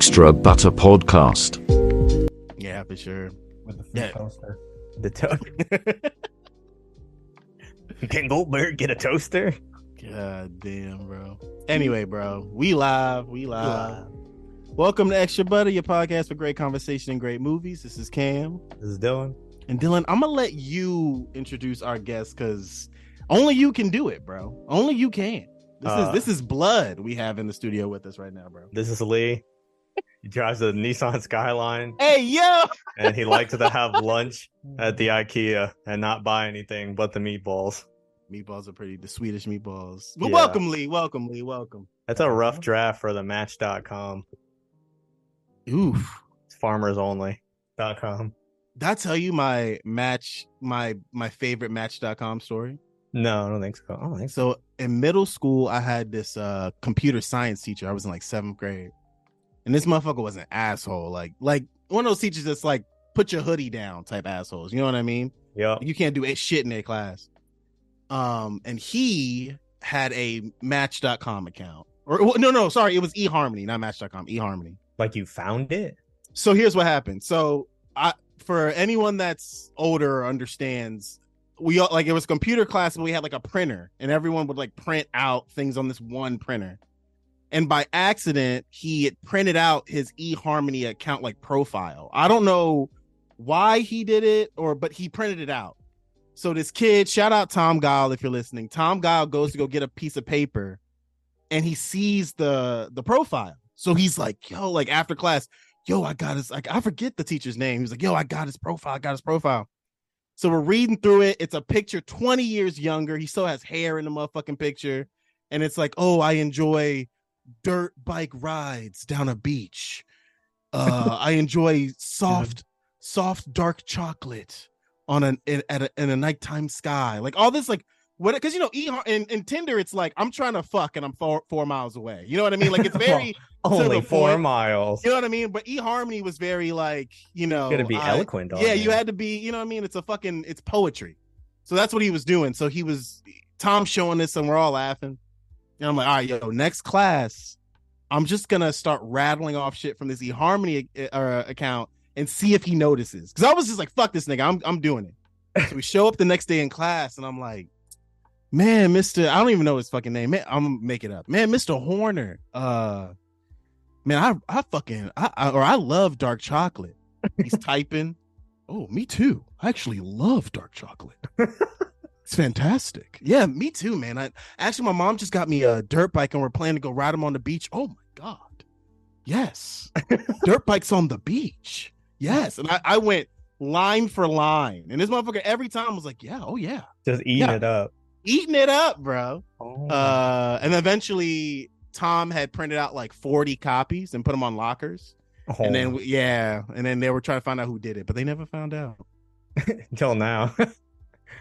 Extra Butter Podcast. Yeah, for sure. with the food Yeah. toaster. The to- Can Goldberg get a toaster? God damn, bro. Anyway, bro, we live. We live. Welcome to Extra Butter, your podcast for great conversation and great movies. This is Cam. This is Dylan. And Dylan, I'm gonna let you introduce our guest because only you can do it, bro. Only you can. This Uh, is this is blood we have in the studio with us right now, bro. This is Lee. He drives a Nissan Skyline, Hey yo! and he likes to have lunch at the IKEA and not buy anything but the meatballs. Meatballs are pretty the Swedish meatballs. Well, Yeah. welcome, Lee. Welcome, Lee. Welcome. That's a rough draft for the Match.com. Oof. It's farmers only. Dot com. Did I tell you my match my my favorite match.com story? No, I don't think so. I don't think so. So in middle school, I had this uh computer science teacher. I was in like seventh grade. And this motherfucker was an asshole. Like like one of those teachers that's like put your hoodie down type assholes. You know what I mean? Yep. You can't do a shit in their class. Um, and he had a match.com account. Or well, no, no, sorry, it was eHarmony, not match.com, eHarmony. Like you found it? So here's what happened. So I for anyone that's older or understands, we all like it was computer class but we had like a printer and everyone would like print out things on this one printer. And by accident, he had printed out his eHarmony account like profile. I don't know why he did it or but he printed it out. So this kid, shout out Tom Gile if you're listening. Tom Gile goes to go get a piece of paper and he sees the the profile. So he's like, yo, like after class, yo, I got his like I forget the teacher's name. he's like, yo, I got his profile, I got his profile. So we're reading through it. It's a picture 20 years younger. He still has hair in the motherfucking picture. And it's like, oh, I enjoy dirt bike rides down a beach. Uh, I enjoy soft, soft dark chocolate on an in, at a, in a nighttime sky. Like all this, like what? Because you know, e in, in Tinder, it's like I'm trying to fuck and I'm four four miles away. You know what I mean? Like it's very, Only four point. miles. you know what I mean. But eHarmony was very like, you know, Gotta be I- eloquent yeah, it. you had to be. You know what I mean? It's a fucking, it's poetry. So that's what he was doing. So he was Tom showing this, and we're all laughing. And I'm like, all right, yo, next class, I'm just gonna start rattling off shit from this eHarmony uh, account and see if he notices. Because I was just like, fuck this nigga, I'm I'm doing it. So we show up the next day in class, and I'm like, man, Mister, I don't even know his fucking name. Man, I'm gonna make it up. Man, Mister Horner. Uh, man, I I fucking I, I or I love dark chocolate. He's typing. Oh, me too. I actually love dark chocolate. It's fantastic. Yeah, me too, man. I actually my mom just got me a dirt bike and we're planning to go ride them on the beach. Oh my god. Yes. dirt bikes on the beach. Yes. And I, I went line for line. And this motherfucker every time was like, Yeah, oh yeah. Just eating Yeah. it up. Eating it up, bro. Oh. Uh and eventually Tom had printed out like 40 copies and put them on lockers. And then yeah, and then they were trying to find out who did it, but they never found out. until now.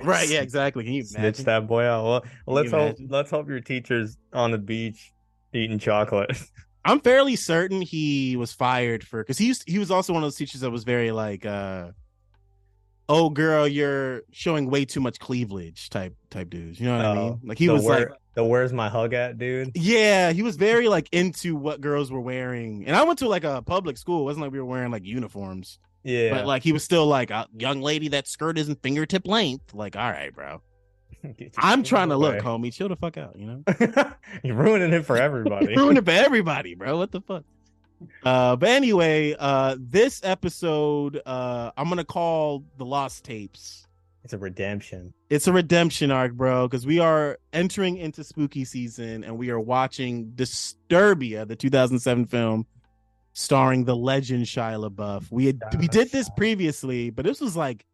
Right, yeah, exactly. Can you Snitch that boy out. Well, let's hope let's hope your teacher's on the beach eating chocolate. I'm fairly certain he was fired for because he used he was also one of those teachers that was very like uh oh girl, you're showing way too much cleavage type type dudes. You know what I mean? Like he was where, like the where's my hug at, dude? yeah, he was very like into what girls were wearing. And I went to like a public school. It wasn't like we were wearing like uniforms. Yeah. But like he was still like a young lady that skirt isn't fingertip length. Like, all right, bro. I'm trying to look, homie. Chill the fuck out, you know? You're ruining it for everybody. ruining it for everybody, bro. What the fuck? Uh, but anyway, uh, this episode, uh, I'm gonna call the Lost Tapes. it's a redemption. It's a redemption arc, bro, because we are entering into spooky season and we are watching Disturbia, the 2007 film starring the legend Shia LaBeouf. We had we did this previously, but this was like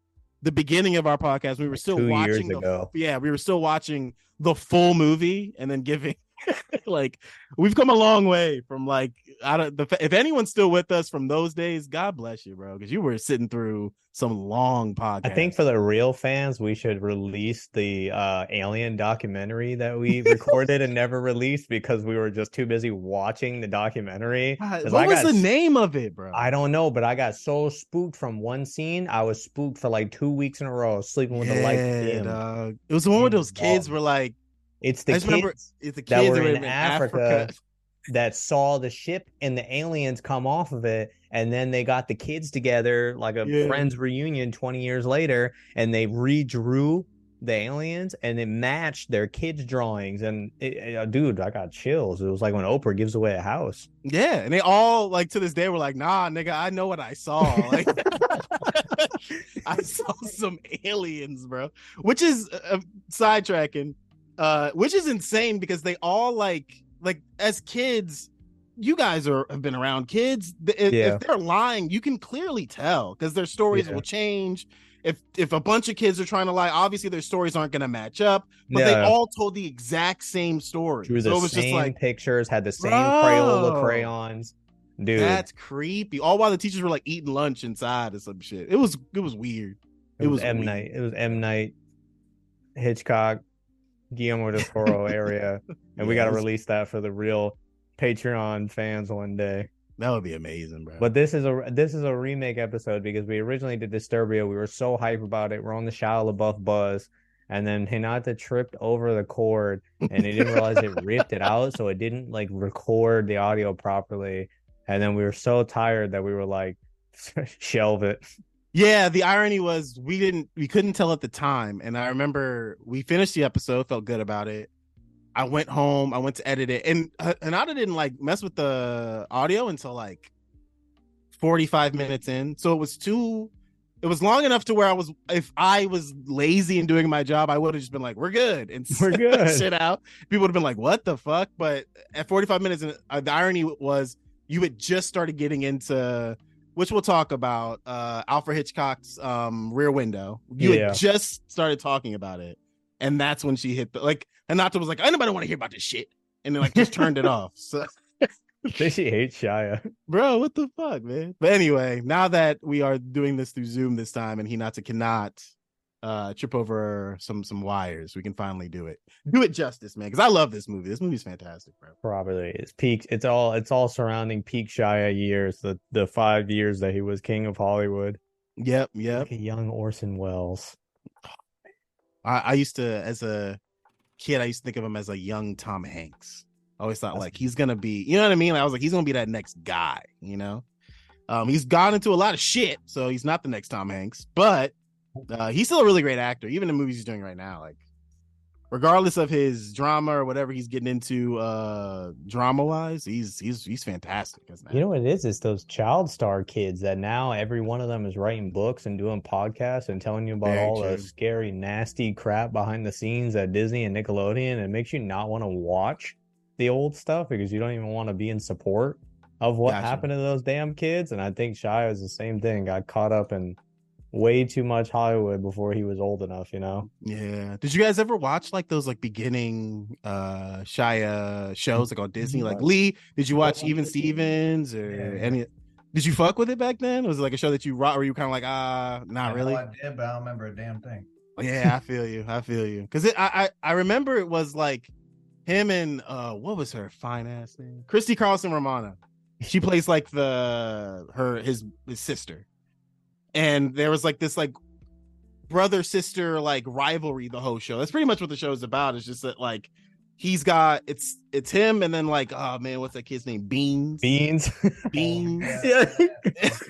the beginning of our podcast. We were still watching the yeah, we were still watching the full movie and then giving like we've come a long way from like I don't the if anyone's still with us from those days, God bless you, bro, because you were sitting through some long podcast. I think for the real fans, we should release the uh, alien documentary that we recorded and never released because we were just too busy watching the documentary. God, what I was got the name of it, bro? I don't know, but I got so spooked from one scene. I was spooked for like two weeks in a row, sleeping with the lights dim. dog. It was the one where those kids were like, It's the just remember kids it's the that were that in Africa that saw the ship and the aliens come off of it and then they got the kids together like a Yeah. friends reunion 20 years later and they redrew the aliens and it matched their kids drawings and it, it- uh, dude i got chills it was like when oprah gives away a house Yeah, and they all like to this day were like, "Nah, nigga, I know what I saw. Like, I saw some aliens, bro." Which is uh, sidetracking, uh, which is insane because they all like, like as kids, you guys are have been around kids. If, Yeah. if they're lying, you can clearly tell because their stories Yeah. will change. If if a bunch of kids are trying to lie, obviously their stories aren't going to match up. But they all told the exact same story. drew so it was same just like pictures had the same Bro. crayola crayons dude That's creepy. All while the teachers were like eating lunch inside or some shit. It was it was weird. It, It was, was M weird. Night. It was M Night, Hitchcock, Guillermo del Toro area, and we got to release that for the real Patreon fans one day. That would be amazing, bro. But this is a this is a remake episode because we originally did Disturbia. We were so hype about it. We're on the Shia LaBeouf buzz, and then Hinata tripped over the cord, and they didn't realize it ripped it out, so it didn't like record the audio properly. And then we were so tired that we were like, shelve it. Yeah, the irony was we didn't we couldn't tell at the time. And I remember we finished the episode, felt good about it. I went home, I went to edit it, and uh, Anada didn't like mess with the audio until like 45 minutes in. So it was too it was long enough to where I was if I was lazy and doing my job, I would have just been like, we're good and We're good. shit out. People would have been like, what the fuck? But at 45 minutes, and uh, the irony was you had just started getting into which we'll talk about uh Alfred Hitchcock's um rear window. You Yeah. had just started talking about it. And that's when she hit the like Anata was like, anybody want to hear about this shit. And then like just turned it off. So she hate Shia? bro, what the fuck, man? But anyway, now that we are doing this through Zoom this time and Hinata cannot uh trip over some some wires, we can finally do it. Do it justice, man. Because I love this movie. This movie's fantastic, bro. Probably it's peak. It's all it's all surrounding peak Shia years. The the five years that he was king of Hollywood. Yep, yep. Like a young Orson Welles. I, I used to, as a kid, I used to think of him as a young Tom Hanks. I always thought That's- like he's gonna be, you know what I mean? I was like, he's gonna be that next guy, you know. Um, he's gone into a lot of shit, so he's not the next Tom Hanks, but uh, he's still a really great actor, even in movies he's doing right now. Like, regardless of his drama or whatever he's getting into, uh, drama wise, he's he's he's fantastic. As an You know what it is? It's those child star kids that now every one of them is writing books and doing podcasts and telling you about Very all the scary, nasty crap behind the scenes at Disney and Nickelodeon. It makes you not want to watch the old stuff because you don't even want to be in support of what Gotcha. happened to those damn kids. And I think Shia is the same thing. Got caught up in way too much Hollywood before he was old enough, you know? Yeah. Did you guys ever watch like those like beginning uh Shia shows like on Disney? Like Lee, did you watch Even Stevens or Yeah. any did you fuck with it back then? Was it like a show that you ro- or you kind of like ah not I really? I did, but I don't remember a damn thing. Yeah, I feel you. I feel you. Cause it, I, I I remember it was like him and uh what was her fine ass name? Christy Carlson Romano. She plays like the her his his sister. And there was like this like brother sister like rivalry the whole show. That's pretty much what the show is about. It's just that like he's got it's it's him and then like oh man, what's that kid's name? Beans. Beans. Beans. Yeah.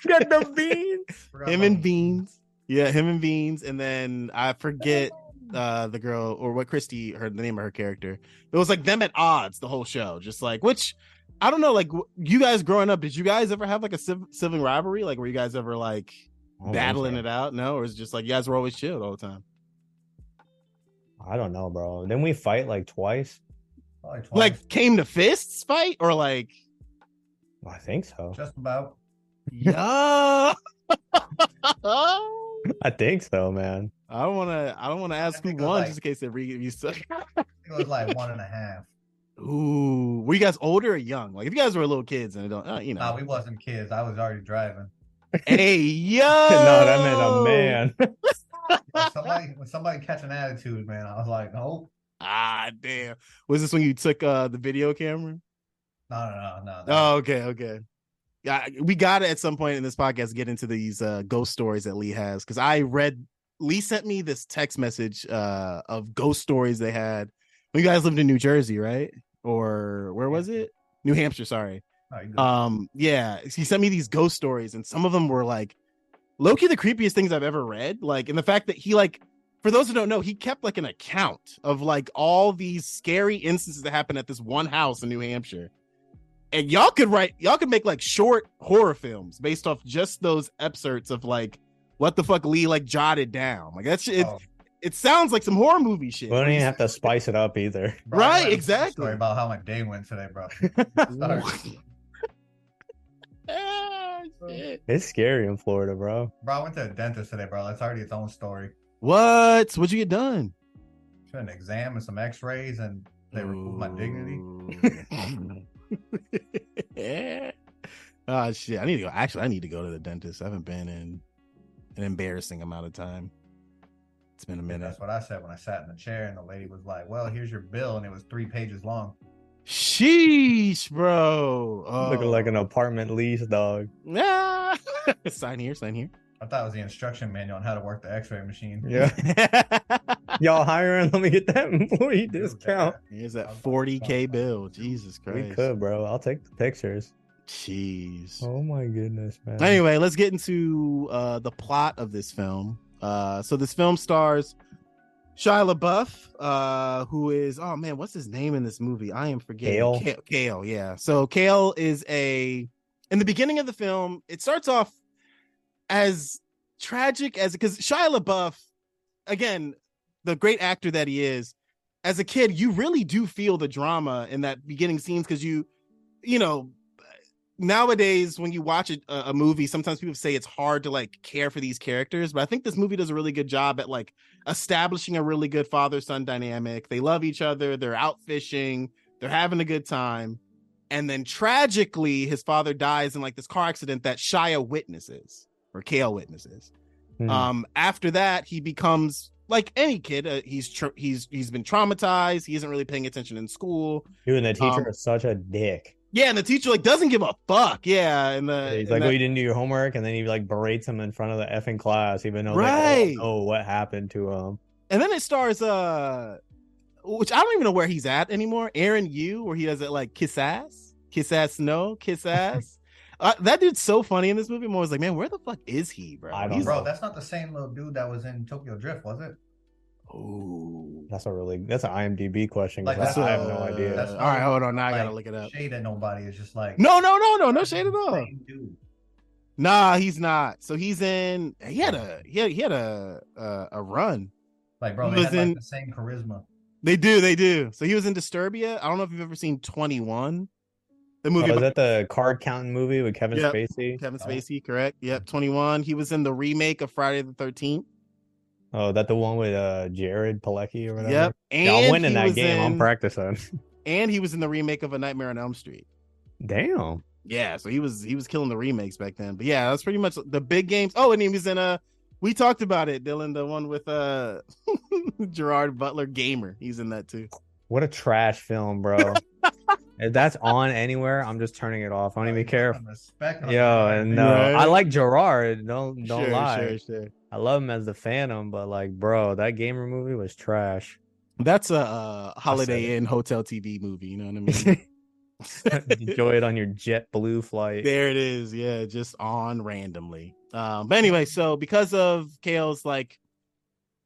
Got the beans. Him and. Beans. Yeah, him and Beans, and then I forget uh the girl or what Christy her the name of her character. It was like them at odds the whole show, just like which I don't know. Like you guys growing up, did you guys ever have like a civ- sibling rivalry? Like were you guys ever like battling it out? No, or is it just like you guys were always chilled all the time? I don't know, bro. Didn't we fight like twice? Probably twice. Like came to fists fight or like I think so. just about. yeah. I think so, man. I don't want to. I don't want to ask who think it was won, like- just in case they re you suck. It was like one and a half. Ooh, were you guys older or young? Like if you guys were little kids and it don't, uh, you know. No, we wasn't kids. I was already driving. Hey yo, no, that meant a man. When somebody, when somebody catch an attitude, man, I was like, oh. Ah, damn. Was this when you took uh the video camera? no, no, no, no. no. Oh, okay, okay. Yeah, we got to at some point in this podcast get into these uh ghost stories that Lee has because I read Lee sent me this text message uh of ghost stories they had when you guys lived in New Jersey, right? Or where was it? New Hampshire. Sorry. Um, yeah, he sent me these ghost stories, and some of them were like Loki, the creepiest things I've ever read. Like, and the fact that he like, for those who don't know, he kept like an account of like all these scary instances that happened at this one house in New Hampshire. And y'all could write, y'all could make like short horror films based off just those excerpts of like what the fuck Lee like jotted down. Like that's it. Oh, It sounds like some horror movie shit. We don't even have to spice it up either. bro, right, exactly. Story about how my day went today, bro. Sorry. Ah, shit. It's scary in Florida, bro. bro, I went to a dentist today, bro. That's already its own story. What? What'd you get done? Had an exam and some X-rays, and they removed my dignity. dignity. oh shit! I need to go. Actually, I need to go to the dentist. I haven't been in an embarrassing amount of time. It's been a And minute. that's what I said when I sat in the chair, and the lady was like, "Well, here's your bill," and it was three pages long. Sheesh, bro. Oh. Looking like an apartment lease dog. Ah. sign here. Sign here. I thought it was the instruction manual on how to work the X-ray machine. Yeah. Y'all hiring? Let me get that employee discount. Here's that 40k bill. Jesus Christ. We could, bro. I'll take the pictures. Jeez. Oh my goodness, man. Anyway, let's get into uh, the plot of this film. Uh, so this film stars Shia LaBeouf, uh, who is oh man, what's his name in this movie? I am forgetting. Kale? Kale, Kale, yeah. So Kale is a in the beginning of the film. It starts off as tragic as because Shia LaBeouf, again, the great actor that he is. As a kid, you really do feel the drama in that beginning scenes because you, you know, nowadays when you watch a, a movie sometimes people say it's hard to like care for these characters but i think this movie does a really good job at like establishing a really good father son dynamic they love each other they're out fishing they're having a good time and then tragically his father dies in like this car accident that shia witnesses or kale witnesses Hmm. um after that he becomes like any kid uh, he's tr- he's he's been traumatized he isn't really paying attention in school Dude, and the teacher um, is such a dick. Yeah and the teacher like doesn't give a fuck. Yeah and the He's and like, that- "Oh, you didn't do your homework," and then he like berates him in front of the effing class, even though Right. they all know what happened to him. and then it stars uh which i don't even know where he's at anymore. Aaron Yoo where he does it like kiss ass kiss ass no kiss ass. Uh, that dude's so funny in this movie. I'm always like man where the fuck is he bro? I don't He's- Bro, that's not the same little dude that was in Tokyo Drift, was it? Ooh. That's a really that's an IMDb question. Like, I, I have uh, no idea. that's- all right hold on now i gotta look it up Shade at nobody is just like no no no no no shade at all dude. nah he's not so he's in he had a he had, he had a a, a run Like, bro, He they was had like in- the same charisma. they do they do so he was in disturbia i don't know if you've ever seen 21 the movie Oh, is that the card counting movie with Kevin Yep. Spacey? Kevin Oh. Spacey, correct? Yep, 21. He was in the remake of Friday the 13th. Oh, that the one with uh Jared Pilecki or whatever. Yep. And Yeah, I'm winning that game. I'm in- practicing. And he was in the remake of A Nightmare on Elm Street. Damn. Yeah, so he was he was killing the remakes back then. But yeah, that's pretty much the big games. Oh, and he was in a we talked about it, Dylan, the one with uh Gerard Butler Gamer. He's in that too. What a trash film, bro. if that's on anywhere, I'm just turning it off. I don't even care. respect Yo, and no, Right. I like Gerard. Don't don't sure, lie. sure, sure. I love him as the Phantom, but like, bro, that gamer movie was trash. That's a uh. Holiday Inn hotel TV movie, you know what I mean? Enjoy it on your JetBlue flight. There it is. Yeah, just on randomly. Um, but anyway, so because of Kale's like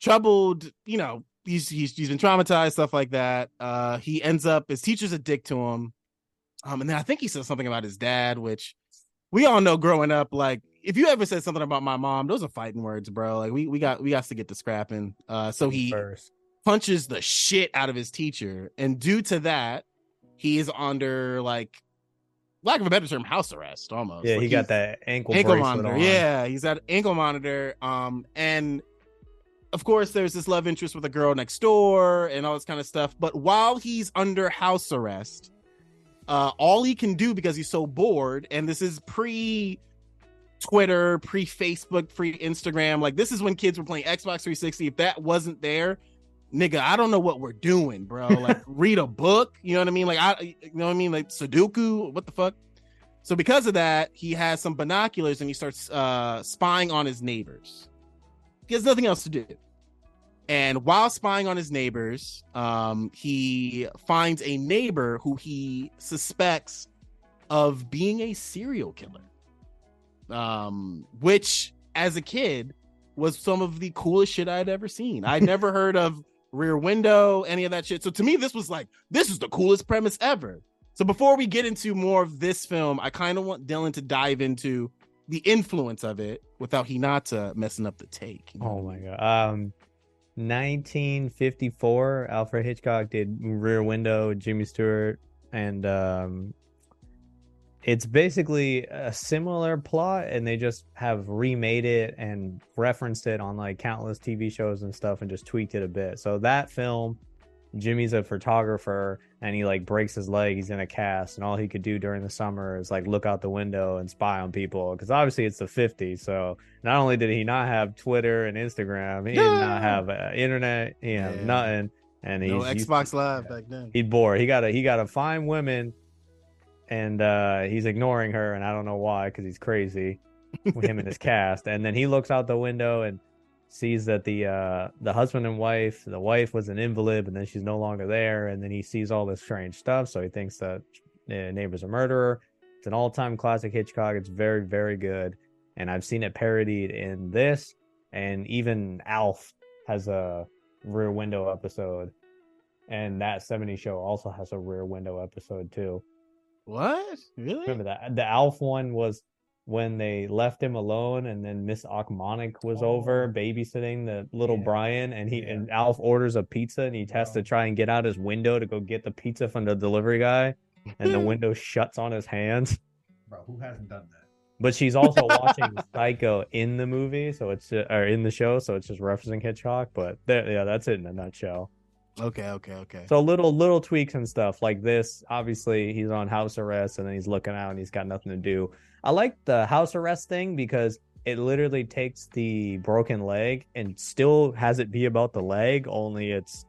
troubled, you know, he's he's he's been traumatized, stuff like that. Uh, he ends up his teacher's a dick to him. Um, and then I think he said something about his dad, which we all know growing up, like if you ever said something about my mom, those are fighting words, bro. Like we we got we got to get to scrapping. Uh, so he first. punches the shit out of his teacher, and due to that, he is under like lack of a better term, house arrest almost. Yeah, Like, he got that ankle, ankle monitor. on. Yeah, he's at ankle monitor. Um, and of course, there's this love interest with a girl next door and all this kind of stuff. But while he's under house arrest, uh, all he can do because he's so bored, and this is pre Twitter, pre Facebook, pre Instagram. Like this is when kids were playing Xbox 360. If that wasn't there, nigga, I don't know what we're doing, bro. Like read a book, you know what I mean? Like I, you know what I mean? Like Sudoku, what the fuck? So because of that, he has some binoculars and he starts uh, spying on his neighbors. He has nothing else to do. And while spying on his neighbors, um, he finds a neighbor who he suspects of being a serial killer. Um, which as a kid was some of the coolest shit I'd ever seen. I'd never heard of Rear Window, any of that shit. So to me, this was like, this is the coolest premise ever. So before we get into more of this film, I kind of want Dylan to dive into the influence of it without Hinata messing up the take. you know? Oh my god. Um 1954 Alfred Hitchcock did Rear Window, Jimmy Stewart and um it's basically a similar plot and they just have remade it and referenced it on like countless TV shows and stuff and just tweaked it a bit. So that film Jimmy's a photographer and he like breaks his leg. He's in a cast, and all he could do during the summer is like look out the window and spy on people. Because obviously it's the 50s. So not only did he not have Twitter and Instagram, he did not have uh, internet, he had Yeah. nothing. And he no used- Xbox Live back then. he's bored. He gotta he gotta find women, and uh he's ignoring her, and I don't know why because he's crazy. with him and his cast, and then he looks out the window and sees that the uh the husband and wife, the wife was an invalid, and then she's no longer there, and then he sees all this strange stuff, so he thinks that the neighbor's a murderer. It's an all-time classic Hitchcock. It's very very good, and I've seen it parodied in this, and even Alf has a Rear Window episode and that 70 show also has a rear window episode too. What? Really? Remember that the Alf one was when they left him alone and then Miss Ochmonek was oh. over Oh. babysitting the little Yeah. Brian and he Yeah. and Alf orders a pizza and he has to oh. try and get out his window to go get the pizza from the delivery guy and the window shuts on his hands. Bro, who hasn't done that? But she's also watching Psycho in the movie, so it's or in the show, so it's just referencing Hitchcock. But there, yeah, that's it in a nutshell. Okay, okay, okay. So little little tweaks and stuff like this. Obviously, he's on house arrest and then he's looking out and he's got nothing to do. I like the house arrest thing because it literally takes the broken leg and still has it be about the leg, only it's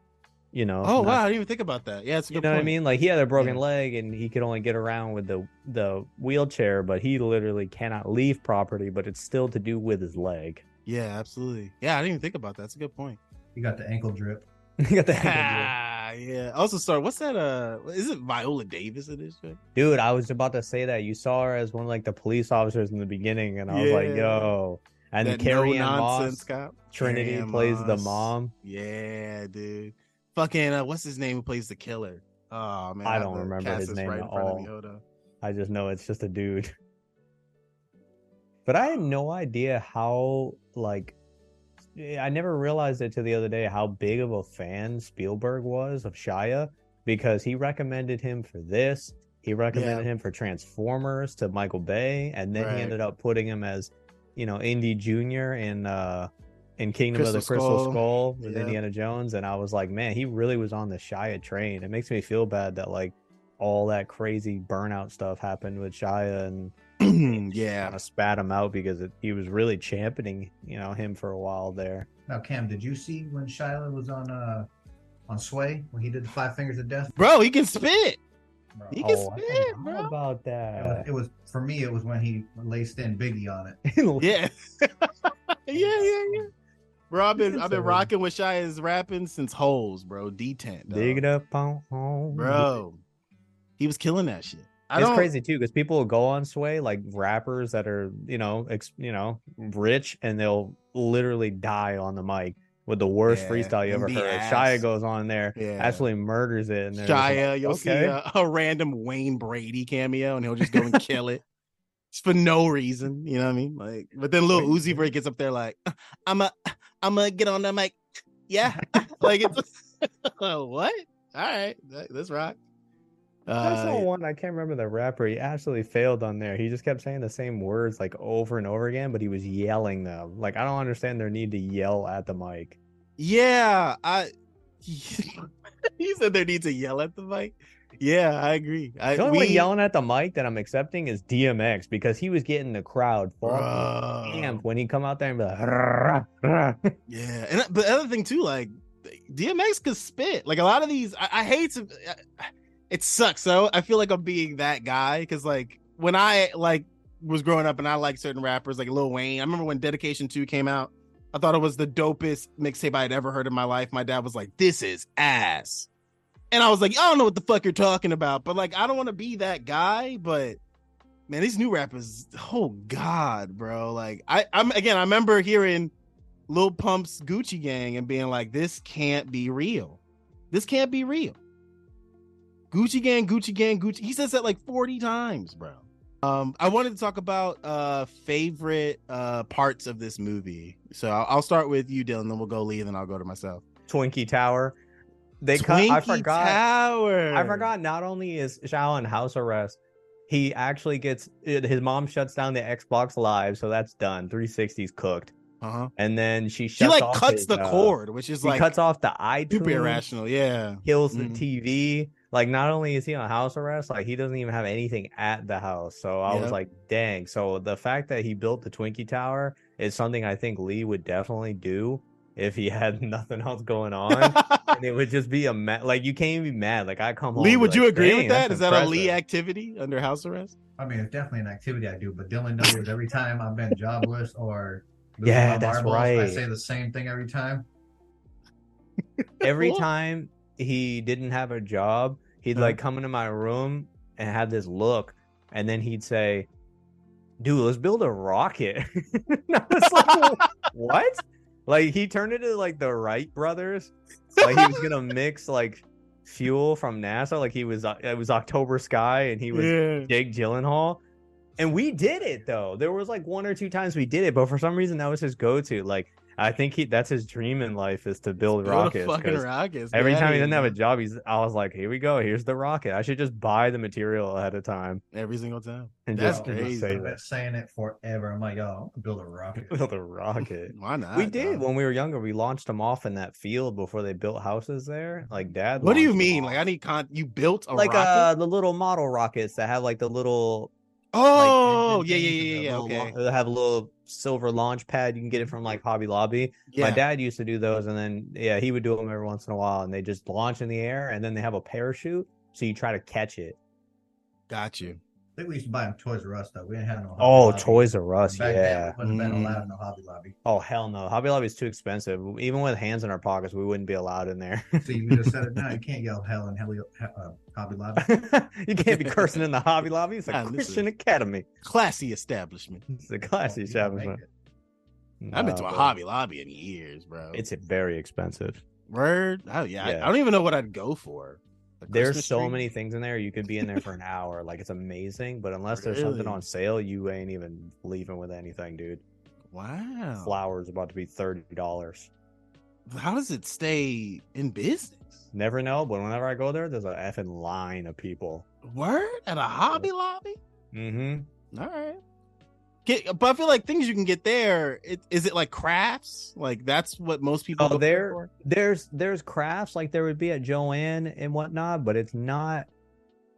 you know. oh not- wow, I didn't even think about that. Yeah, it's a You good know what I mean? Like he had a broken Yeah. leg and he could only get around with the the wheelchair, but he literally cannot leave property, but it's still to do with his leg. Yeah, absolutely. Yeah, I didn't even think about that. That's a good point. You got the ankle drip. You got the Ah, yeah. Also, sorry. What's that? Uh, is it Viola Davis in this shit? Dude, I was about to say that you saw her as one of like the police officers in the beginning, and I was like, "Yo!" And that Carrie no Ann Moss, cop. Trinity Carrie plays the mom. Yeah, dude. Fucking uh, what's his name? Who plays the killer? Oh man, I don't remember his name right at in front of all. me. Hold on. I just know it's just a dude. But I had no idea how like I never realized it till the other day how big of a fan Spielberg was of Shia because he recommended him for this. He recommended him for Transformers to Michael Bay, and then Right. he ended up putting him as, you know, Indy Junior in uh in Kingdom of the Crystal Crystal Skull. Skull with Yeah. Indiana Jones, and I was like, man, he really was on the Shia train. It makes me feel bad that like all that crazy burnout stuff happened with Shia and yeah. kind of spat him out because it, he was really championing, you know, him for a while there. Now, Cam, did you see when Shiloh was on uh on Sway when he did the Five Fingers of Death? Bro, he can spit. Bro, He can oh, spit, forgot bro. about it, was, that. it was for me. It was when he laced in Biggie on it. Yeah. yeah, yeah, yeah. Bro, I've been I've been rocking with Shia's rapping since holes, bro. D10. dog. Dig it up on home. Bro. He was killing that shit. I it's crazy too because people will go on Sway like rappers that are you know ex, you know rich and they'll literally die on the mic with the worst Yeah, freestyle you ever heard. ass. Shia goes on there, Yeah. absolutely murders it, and Shia, like, you'll okay. see a, a random Wayne Brady cameo, and he'll just go and kill it just for no reason. You know what I mean? Like, but then Lil Uzi Vert gets up there like, uh, "I'm a, I'm gonna get on the mic." Yeah, like it's what? All right, that- let's rock. I saw Uh, one. I can't remember the rapper. He absolutely failed on there. He just kept saying the same words like over and over again, but he was yelling them. Like I don't understand their need to yell at the mic. yeah, I. he said there need to yell at the mic. Yeah, I agree. I, The only we- yelling at the mic that I'm accepting is DMX because he was getting the crowd amped when he come out there and be like, "Rah, rah." Yeah, and but the other thing too, like DMX could spit. Like a lot of these, I, I hate to. It sucks. So I feel like I'm being that guy because like when I like was growing up and I liked certain rappers like Lil Wayne. I remember when Dedication Two came out. I thought it was the dopest mixtape I had ever heard in my life. My dad was like, "This is ass," and I was like, "I don't know what the fuck you're talking about," but like, I don't want to be that guy. But man, these new rappers, oh god, bro. Like, I, I'm again, I remember hearing Lil Pump's Gucci Gang and being like, "This can't be real. This can't be real." Gucci Gang, Gucci Gang, Gucci. He says that like 40 times, bro. Um, I wanted to talk about uh favorite uh parts of this movie. So I'll, I'll start with you, Dylan, then we'll go Lee, and then I'll go to myself. Twinkie Tower. They cut. I Twinkie forgot. Tower. I forgot. Not only is Shia in house arrest, he actually gets his mom shuts down the Xbox Live, so that's done. 360's cooked, Uh-huh. and then she He shuts like off cuts his, the uh, cord, which is like cuts off the iTunes. super irrational. Yeah. kills the Mhm. TV. Like, not only is he on house arrest, like he doesn't even have anything at the house. So I Yep. was like, dang. So the fact that he built the Twinkie Tower is something I think Lee would definitely do if he had nothing else going on. and it would just be a mad. Like you can't even be mad. Like I come home. Lee, and be would you agree with that's Is that a Lee activity under house arrest? I mean, it's definitely an activity I do, but Dylan knows every time I've been jobless or Yeah, that's marbles, I right. say the same thing every time. Every Cool. time he didn't have a job, he'd Uh-huh. like come into my room and have this look, and then he'd say, "Dude, let's build a rocket." And I was like, "What?" Like he turned into like the Wright brothers. Like he was gonna mix like fuel from NASA. Like he was uh, it was October Sky, and he was yeah. Jake Gyllenhaal. And we did it though. There was like one or two times we did it, but for some reason that was his go-to. Like I think he that's his dream in life is to build Build rockets. fucking 'cause rockets. Every time he didn't have a job, he's I was like, here we go. Here's the rocket. I should just buy the material ahead of time every single time. and That's just crazy. say I've been that. saying it forever. I'm like, oh, I'm build a rocket. Build a rocket. Why not? we did dog? when we were younger. We launched them off in that field before they built houses there. Like dad. What do you mean? Like. I need con. You built a like rocket? uh the little model rockets that have like the little oh, engine yeah, yeah, yeah, yeah. the little Okay. They have a little silver launch pad. You can get it from like Hobby Lobby. Yeah. My dad used to do those, and then yeah, he would do them every once in a while, and they just launch in the air, and then they have a parachute, so you try to catch it. Got you. I think we used to buy them Toys R Us though. We didn't have no. Hobby Oh, Lobby. Toys R Us, Back yeah. then, we wouldn't have been Mm. allowed in no Hobby Lobby. Oh hell no, Hobby Lobby is too expensive. Even with hands in our pockets, we wouldn't be allowed in there. See, you just said it now. You can't yell hell in Heli- uh, Hobby Lobby. you can't be cursing in the Hobby Lobby. It's a Man, this Christian academy. Classy establishment. It's a classy You establishment. it. I've been to a but Hobby Lobby in years, bro. It's very expensive. word. Oh yeah. I- Yeah. I, don't even know what I'd go for. There's so tree? many things in there. You could be in there for an hour. Like it's amazing. But unless there's something on sale, you ain't even leaving with anything, dude. Wow. Flowers about to be thirty dollars. How does it stay in business? Never know, but whenever I go there, there's a effing line of people. Word at a Hobby Lobby. Mm-hmm. All right. Get, but I feel like things you can get there. It, is it like crafts? Like that's what most people. Oh, go there, for? there's there's crafts like there would be at Joanne and whatnot, but it's not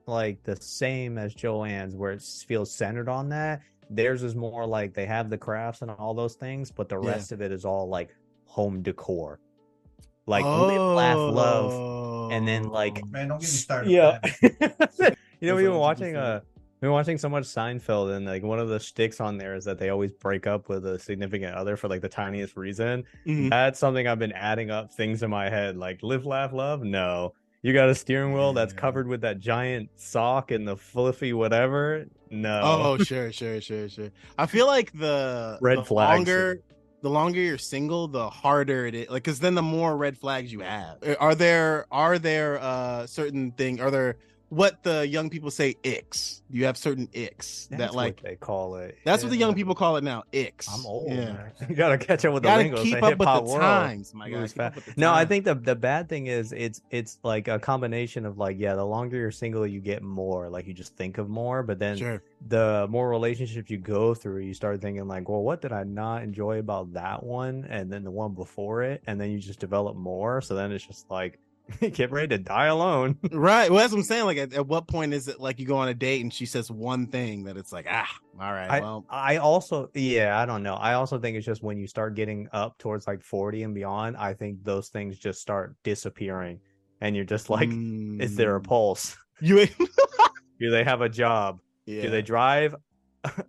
like the same as Joanne's where it feels centered on that. Theirs is more like they have the crafts and all those things, but the Yeah. rest of it is all like home decor, like live, laugh, love, and then like Oh, Man, don't get me started. yeah. you know, we've been watching you uh we've been watching so much Seinfeld and like one of the shticks on there is that they always break up with a significant other for like the tiniest reason. Mhm. That's something I've been adding up things in my head. Like live, laugh, love. No. You got a steering wheel that's covered with that giant sock and the fluffy whatever. No. Oh, sure, sure, sure, sure. I feel like the Red the flags. Longer, the longer you're single, the harder it is. Like, because then the more red flags you have. Are there are there uh certain thing? Are there what the young people say icks? You have certain icks That's that like what they call it. that's what the young people call it now. Icks. I'm old. Yeah. You gotta catch up with the Gotta lingo. Keep up with the times, my guy. Keep up with the No, I think the the bad thing is it's it's like a combination of like yeah, the longer you're single, you get more. Like you just think of more, but then sure. the more relationships you go through, you start thinking like, well, what did I not enjoy about that one, and then the one before it, and then you just develop more. So then it's just like get ready to die alone. Right. Well, that's what I'm saying. Like, at, at what point is it like you go on a date and she says one thing that it's like, ah, all right, I, well, I also yeah i don't know i also think it's just when you start getting up towards like 40 and beyond i think those things just start disappearing and you're just like is there a mm, pulse You, do they have a job yeah. do they drive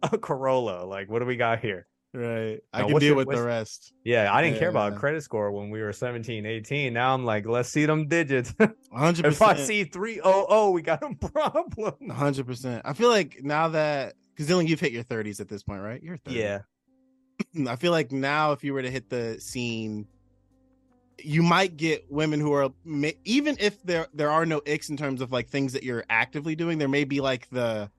a corolla like what do we got here Right. I can deal your- with the rest. Yeah, I didn't care about Yeah. credit score when we were 17, 18. Now I'm like, let's see them digits. 100%. if I see 300, we got a problem. 100%. I feel like now that, because Dylan, you've hit your 30s at this point, right? You're 30. Yeah. I feel like now if you were to hit the scene, you might get women who are even if there there are no icks in terms of like things that you're actively doing. There may be like the,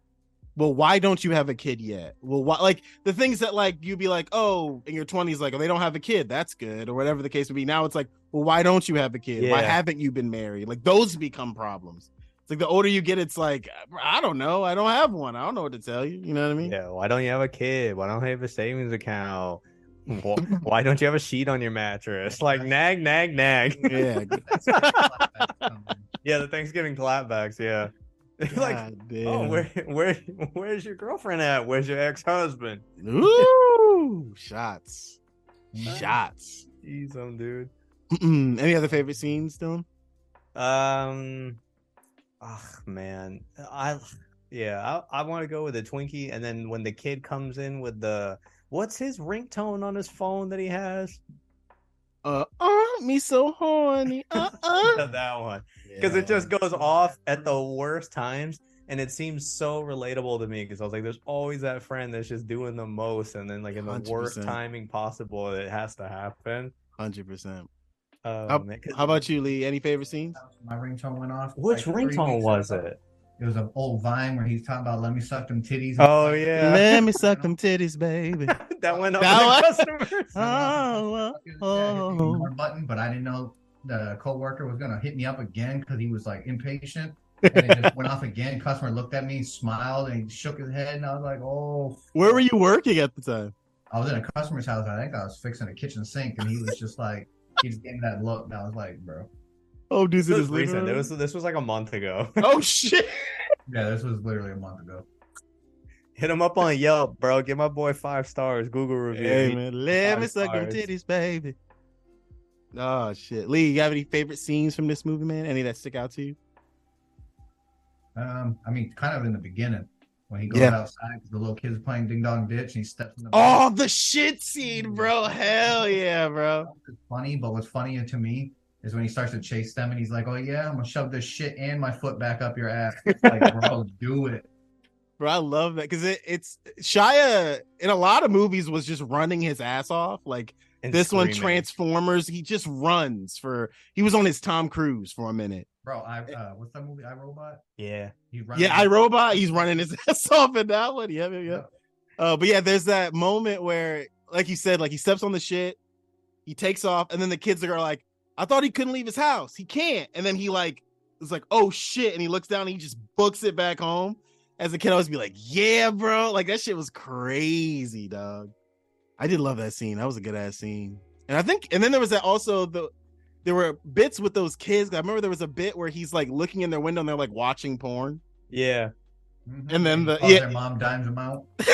well, why don't you have a kid yet? Well, why, like the things that like you'd be like, oh, in your 20s, like oh, they don't have a kid, that's good, or whatever the case would be. Now it's like, well, why don't you have a kid? Why haven't you been married? Like those become problems. It's like the older you get, it's like I don't know, I don't have one, I don't know what to tell you. You know what I mean? Yeah. Why don't you have a kid? Why don't you have a savings account? Wh- Why don't you have a sheet on your mattress? Like nag, nag, nag. Yeah. yeah, the Thanksgiving clapbacks. Yeah. like, God oh, where, where, where's your girlfriend at? Where's your ex-husband? Ooh, shots, shots. Jeez, some dude. Any other favorite scenes, Dylan? Um, oh man, I yeah, I, I want to go with the Twinkie, and then when the kid comes in with the what's his ringtone on his phone that he has? Uh, uh, me so horny. Uh, uh. that one, because it just goes off at the worst times, and it seems so relatable to me. Because I was like, there's always that friend that's just doing the most, and then like in the worst 100%. timing possible, it has to happen. Hundred percent. Oh, How, man, 'cause- how about you, Lee? Any favorite scenes? My ringtone went off. which like, three ringtone weeks was ago. it? It was an old Vine where he's talking about "Let me suck them titties." Oh yeah, Let me suck them titties, baby. that went up That with the customers. Oh, oh, oh. One button, but I didn't know the coworker was gonna hit me up again because he was like impatient, and it just went off again. Customer looked at me, smiled, and shook his head, and I was like, "Oh." Where were you working at the time? I was in a customer's house. I think I was fixing a kitchen sink, and he was just like, he just gave me that look, and I was like, "Bro." Oh, dude, This in was recent. It room? was this was like a month ago. Oh shit! Yeah, this was literally a month ago. Hit him up on Yelp, bro. Give my boy five stars. Google review. Hey man, let me suck them stars. titties, baby. Oh shit, Lee, you have any favorite scenes from this movie, man? Any that stick out to you? Um, I mean, kind of in the beginning when he goes Yeah. outside because the little kid's playing ding dong ditch, and he steps in the. Oh, the shit scene, bro! Hell yeah, bro! It's funny, but what's funnier to me is when he starts to chase them, and he's like, "Oh yeah, I'm gonna shove this shit and my foot back up your ass." It's like, bro, do it. Bro, I love that because it, it's Shia in a lot of movies was just running his ass off. Like and this one. Transformers, he just runs for. He was on his Tom Cruise for a minute. Bro, I uh, what's that movie? I Robot. Yeah. He. Yeah, I Robot, he's running his ass off in that one. Yeah, yeah, yeah. Yeah. Uh, but yeah, there's that moment where, like you said, like he steps on the shit, he takes off, and then the kids are like, "I thought he couldn't leave his house. He can't." And then he like is like, "Oh shit!" And he looks down and he just books it back home. As a kid, I always be like, "Yeah, bro!" Like that shit was crazy, dog. I did love that scene. That was a good ass scene. And I think, and then there was that also the there were bits with those kids. I remember there was a bit where he's like looking in their window and they're like watching porn. Yeah. Mhm. And then the- Calls yeah. their mom dimes them out.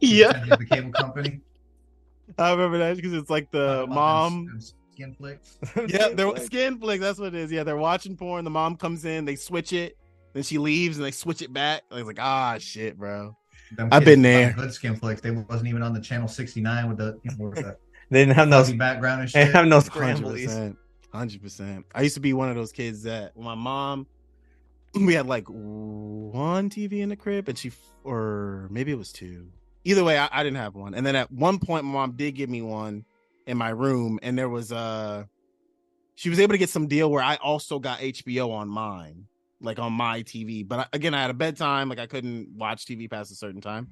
Yeah, Sends it to the cable company. I remember that because it's like the Talking about them- mom. Them skin flicks. Yeah, they're skin flicks. That's what it is. Yeah, they're watching porn. The mom comes in, they switch it, then she leaves and they switch it back. I was like, ah, shit, bro. Them I've been there. Good skin flicks. They wasn't even on the channel 69 with the, you know, with the They didn't have no. background and They shit. have no Hundred scramblies. percent, hundred percent. I used to be one of those kids that my mom, we had like one TV in the crib, and she, or maybe it was two. Either way, I, I didn't have one. And then at one point, my mom did give me one in my room, and there was uh she was able to get some deal where I also got HBO on mine, like on my TV. But again, I had a bedtime, like I couldn't watch TV past a certain time.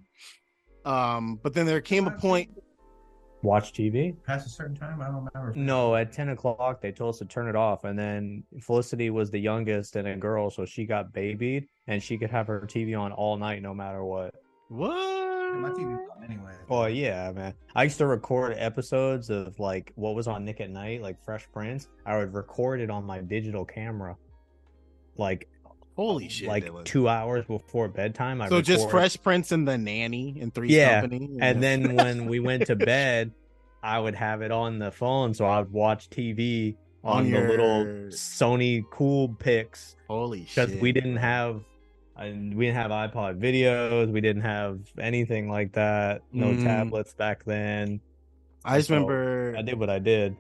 Um, but then there came a point. Watch TV? Past a certain time, I don't remember. No, at ten o'clock they told us to turn it off, and then Felicity was the youngest and a girl, so she got babied, and she could have her TV on all night, no matter what. What? My TV's on anyway. Oh yeah, man. I used to record episodes of like what was on Nick at Night, like Fresh Prince. I would record it on my digital camera, like Holy shit! like Dylan. two hours before bedtime. I So just Fresh Prince and the Nanny and Three's Yeah, Company. And then when we went to bed, I would have it on the phone, so I would watch TV on, On the little Sony Coolpix holy shit! because we didn't have And we didn't have iPod videos. We didn't have anything like that. No Mm. tablets back then. I just So, remember I did what I did.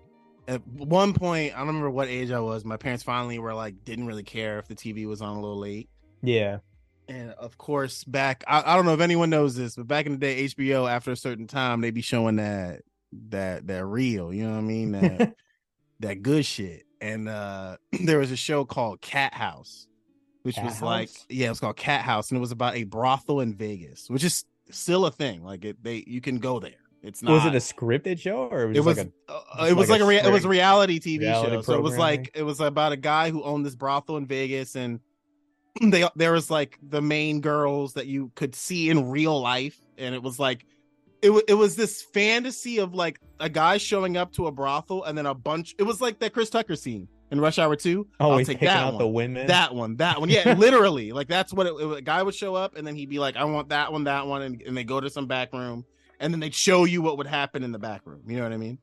at one point, I don't remember what age I was. My parents finally were like, didn't really care if the TV was on a little late. Yeah. And of course, back I, I don't know if anyone knows this, but back in the day, HBO after a certain time, they'd be showing that that that real, you know what I mean? That that good shit. And uh there was a show called Cat House, which Cat was like yeah, it was called Cat House, and it was about a brothel in Vegas, which is still a thing. Like it they you can go there. It's not was it a scripted show or was it it was like a uh, it was like like, a rea- it was a reality TV reality show. So it was like it was about a guy who owned this brothel in Vegas, and they there was like the main girls that you could see in real life, and it was like it was it was this fantasy of like a guy showing up to a brothel, and then a bunch. It was like that Chris Tucker scene in Rush Hour Two. Oh, I'll take that out one. the women. That one, that one, yeah, literally, like that's what it, it- A guy would show up, and then he'd be like, "I want that one, that one," and, and they go to some back room, and then they'd show you what would happen in the back room. You know what I mean?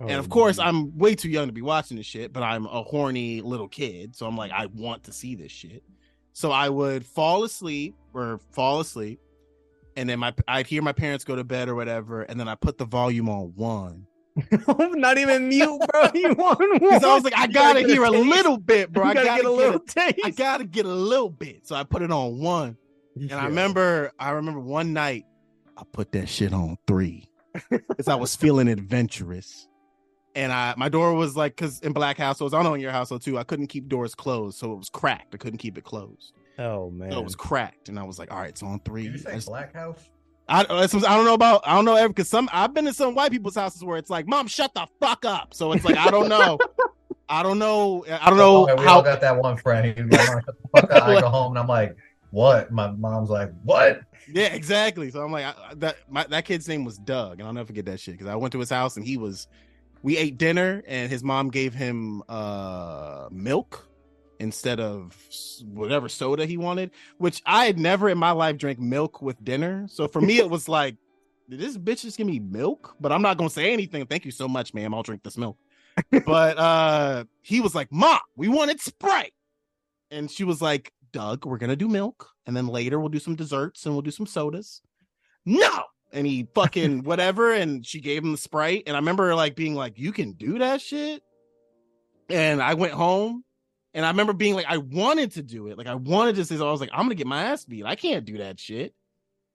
and Oh, of course, man. I'm way too young to be watching this shit, but I'm a horny little kid, so I'm like, I want to see this shit. So I would fall asleep or fall asleep, and then my I'd hear my parents go to bed or whatever, and then I put the volume on one not even mute, bro. You want one? because I was like, I You gotta hear a taste. little bit, bro. You I gotta, gotta get a little taste. I gotta get a little bit, so I put it on one. And I remember, I remember one night, I put that shit on three because I was feeling adventurous. And I, my door was like, because in black households, I don't know in your household too, I couldn't keep doors closed, so it was cracked. I couldn't keep it closed, Oh man. so it was cracked. And I was like, all right, it's on three. Did you say just- Black House? I, that's I don't know about, I don't know every because some I've been in some white people's houses where it's like, mom, shut the fuck up. So it's like I don't know, I don't know, I don't know Oh, we how all got that one friend. He's like, "Mom, shut the fuck up." I go home and I'm like, what? My mom's like, what? Yeah, exactly. So I'm like, I, I- that my, that kid's name was Doug, and I'll never forget that shit because I went to his house and he was, we ate dinner and his mom gave him uh milk instead of whatever soda he wanted, which I had never in my life drank milk with dinner. So for me, it was like, did this bitch just give me milk? But I'm not gonna say anything. Thank you so much, ma'am. I'll drink this milk. but uh he was like, Mom, we wanted Sprite. And she was like, Doug, we're gonna do milk, and then later we'll do some desserts and we'll do some sodas. No. And he fucking whatever, and she gave him the sprite. And I remember like being like, You can do that shit. And I went home and I remember being like, I wanted to do it. Like I wanted to say, so I was like, I'm gonna get my ass beat. I can't do that shit.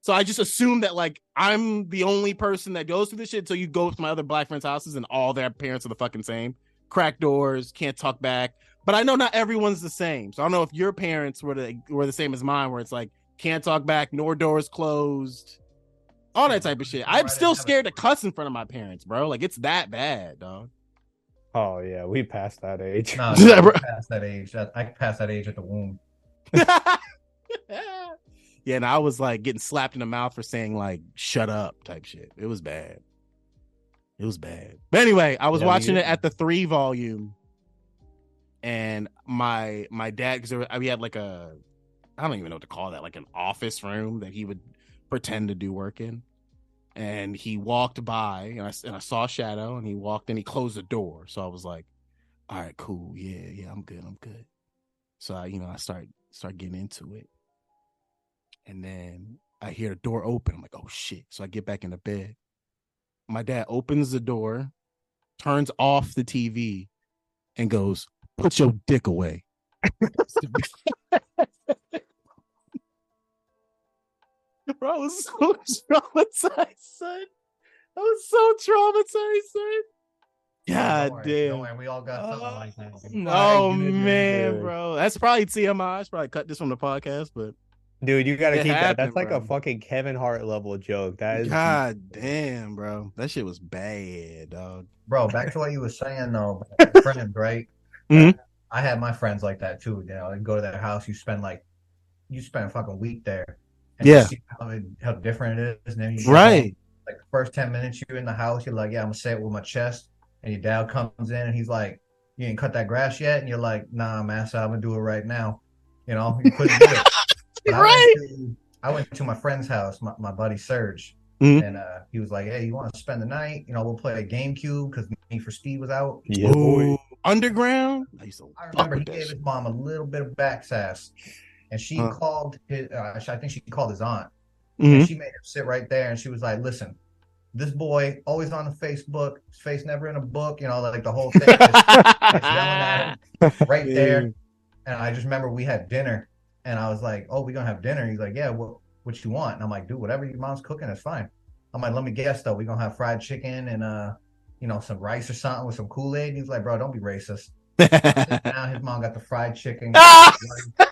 So I just assumed that like I'm the only person that goes through this shit. So you go to my other black friends' houses and all their parents are the fucking same. Crack doors, can't talk back. But I know not everyone's the same. So I don't know if your parents were the were the same as mine, where it's like can't talk back, nor doors closed, all that type of shit. I'm still scared to cuss in front of my parents, bro. Like it's that bad, dog. Oh yeah, we passed that age. No, no. I passed that age. That- I passed that age at the womb. yeah, and I was like getting slapped in the mouth for saying like "shut up" type shit. It was bad. It was bad. But anyway, I was Yeah, watching you- it at the three volume, and my my dad because we had like a I don't even know what to call that like an office room that he would pretend to do work in. And he walked by, and I and I saw a shadow, and he walked and He closed the door, so I was like, "All right, cool, yeah, yeah, I'm good, I'm good." So I, you know, I start start getting into it, and then I hear the door open. I'm like, "Oh shit!" So I get back into bed. My dad opens the door, turns off the TV, and goes, "Put your dick away." Bro, I was so traumatized, son. I was so traumatized, son. God Don't worry, damn. Don't worry, we all got something like that. Oh Right, man, bro, that's probably TMI. I should probably cut this from the podcast, but Dude, you gotta It keep that. happened, That's like bro. a fucking Kevin Hart level joke. That is god damn, bro, that shit was bad, dog. Bro, back to what you were saying though, about your friends, right? Mhm. I had my friends like that too. You know, you go to their house, you spend like, you spend a fucking week there. And Yeah. See how, it- how different it is. And then you Right. home, like the first 10 minutes you're in the house, you're like, yeah, I'm gonna say it with my chest. And your dad comes in and he's like, you ain't cut that grass yet? And you're like, nah, master, I'm gonna do it right now. You know, you couldn't do it. But I went Right. to- I went to my friend's house, my, my buddy Serge, Mhm. and uh, he was like, "Hey, you want to spend the night? You know, we'll play a GameCube because Need for Speed was out." yeah. Ooh, underground. I used to I remember he gave shit. his mom a little bit of back sass, and she Huh. called his. Uh, I think she called his aunt. Mhm. And she made him sit right there, and she was like, "Listen, this boy always on the Facebook, his face never in a book, you know, like the whole thing." Just, just yelling at him right there. And I just remember we had dinner, and I was like, "Oh, we gonna have dinner?" He's like, "Yeah, what what you want?" And I'm like, "Dude, whatever your mom's cooking is fine." I'm like, "Let me guess though, we gonna have fried chicken and uh, you know, some rice or something with some Kool Aid." He's like, "Bro, don't be racist." now his mom got the fried chicken.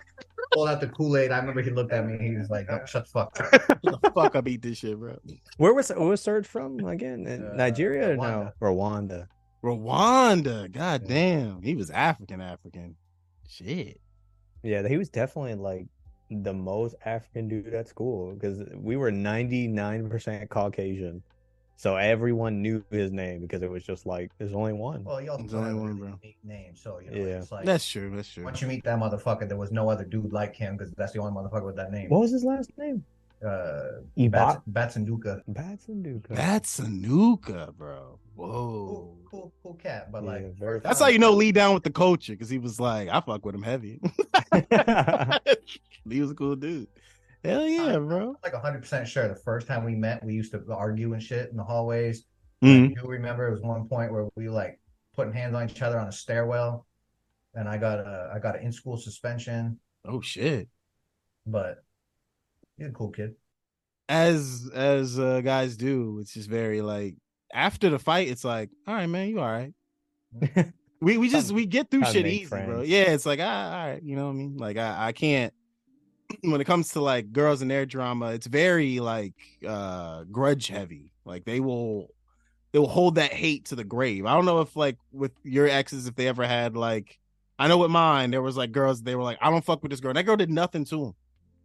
Pulled out the Kool Aid. I remember he looked at me. He was like, "Oh, "Shut the fuck." up." Shut the fuck up, eat this shit, bro. Where was where was Serge from again? In Uh, Nigeria or no? Rwanda. Rwanda, god Yeah. damn, he was African, African. Shit. Yeah, he was definitely like the most African dude at school because we were ninety nine percent Caucasian, so everyone knew his name because it was just like there's only one. Well, you also There's only have a one, really bro. unique name, so you know, Yeah. it's like That's true. That's true. once you meet that motherfucker, there was no other dude like him because that's the only motherfucker with that name. What was his last name? Uh, Ibak Bats, Batsanduka. Batsanduka. That's bro. Whoa. cool, cool cat, but like very first That's how you know Lee down with the culture because he was like, I fuck with him heavy. he was a cool dude. Hell yeah, bro. like hundred percent sure. The first time we met, we used to argue and shit in the hallways. Mhm. I do remember it was one point where we like putting hands on each other on a stairwell, and I got a I got an in school suspension. Oh shit. But he's a cool kid. As as uh, guys do, it's just very like after the fight, it's like, all right, man, you all right. We we just we get through shit easy, bro. Yeah, it's like ah, all right, you know what I mean? Like I I can't when it comes to like girls and their drama, it's very like uh grudge heavy. Like they will they will hold that hate to the grave. I don't know if like with your exes if they ever had like I know with mine there was like girls they were like I don't fuck with this girl. That girl did nothing to him.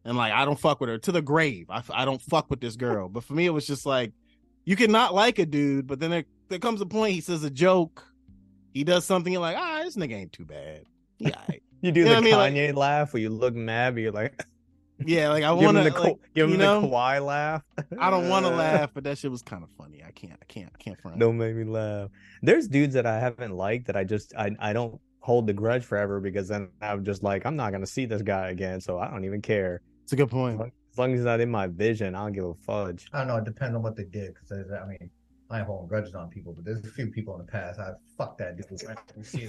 And like I don't fuck with her to the grave. I I don't fuck with this girl. But for me it was just like you can not like a dude, but then there, there comes a point he says a joke he does something you're like, ah, this nigga ain't too bad. Yeah. You do You know the what I mean? Like- Kanye laugh where you look mad, but you're like, yeah. Like I give want him to, the, like, give you him know, the Kawhi laugh. I don't want to laugh, but that shit was kind of funny. I can't, I can't, I can't front. Don't make me laugh. There's dudes that I haven't liked that I just I I don't hold the grudge forever because then I'm just like I'm not gonna see this guy again, so I don't even care. It's a good point. As long as he's not in my vision, I don't give a fudge. I don't know. It depends on what they did. Because I mean, I ain't holding grudges on people, but there's a few people in the past. I fuck that dude. You see.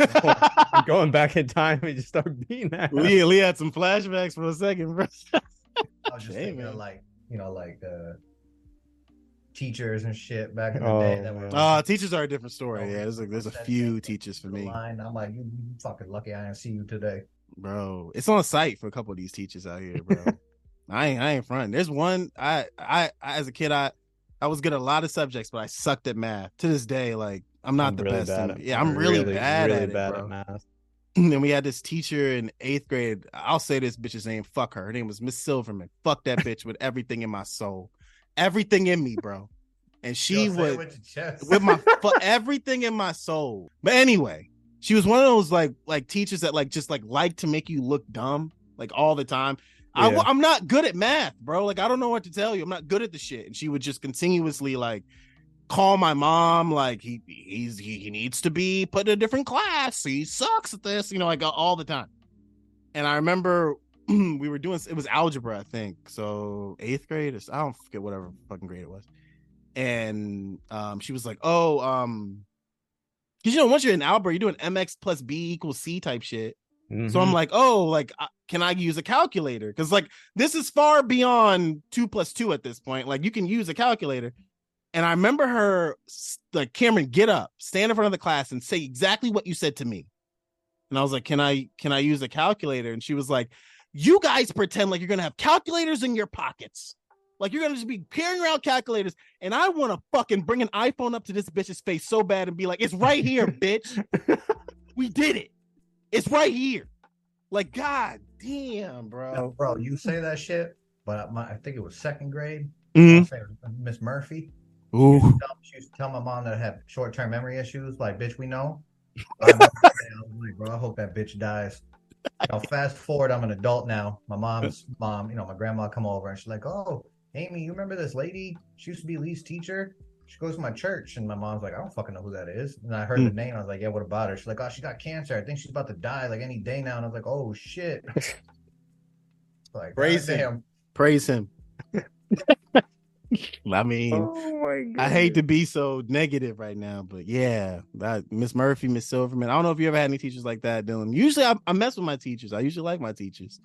Going back in time and just start beating that. Lee, Lee had some flashbacks for a second, bro. I was just Hey, thinking man. like you know like uh, teachers and shit back in the Oh, day. That were man. Uh teachers are a different story. Oh, Yeah, there's a there's a few teachers for me, line. I'm like, you, you fucking lucky I didn't see you today. bro. It's on site for a couple of these teachers out here, bro. I ain't I ain't front. There's one I, I I as a kid I I was good at a lot of subjects, but I sucked at math. To this day, like I'm not I'm the really best. bad in- at- yeah, I'm really, bad really at it, bad bro. at math. and we had this teacher in eighth grade. I'll say this bitch's name. Fuck her. Her name was Miss Silverman. Fuck that bitch with everything in my soul, everything in me, bro. And she Yo, would with with my fu- everything in my soul. But anyway, she was one of those like like teachers that like just like like to make you look dumb like all the time. I. I'm not good at math, bro. Like I don't know what to tell you. I'm not good at the shit. And she would just continuously like call my mom like he he's he, he needs to be put in a different class. He sucks at this, you know, like all the time. And I remember we were doing it was algebra, I think. So eighth grade, or, I don't forget whatever fucking grade it was. And um, she was like, "Oh, um, because you know once you're in algebra, you're doing mx plus b equals c type shit." So Mm-hmm. I'm like, "Oh, like can I use a calculator?" Because like this is far beyond two plus two at this point. Like you can use a calculator. And I remember her like Cameron, get up, stand in front of the class, and say exactly what you said to me. And I was like, "Can I can I use a calculator?" And she was like, "You guys pretend like you're gonna have calculators in your pockets, like you're gonna just be carrying around calculators." And I want to fucking bring an iPhone up to this bitch's face so bad and be like, "It's right here, bitch. we did it. It's right here." Like, god damn, bro. No, bro, you say that shit, but my, I think it was second grade. Mhm. I'll say Miss Murphy. Ooh. tell- She used to tell my mom that I had short term memory issues. Like, bitch, we know. I was like, bro, I hope that bitch dies. Now, fast forward, I'm an adult now. My mom's mom, you know, my grandma come over and she's like, "Oh, Amy, you remember this lady? She used to be Lee's teacher. She goes to my church." And my mom's like, "I don't fucking know who that is." And I heard hmm. the name. I was like, "Yeah, what about her?" She's like, "Oh, she got cancer. I think she's about to die like any day now." And I was like, "Oh shit." Like, Praise him. damn. Praise him. I mean, Oh my. I hate to be so negative right now, but yeah, that Miss Murphy, Miss Silverman. I don't know if you ever had any teachers like that, Dylan. Usually, I, I mess with my teachers. I usually like my teachers,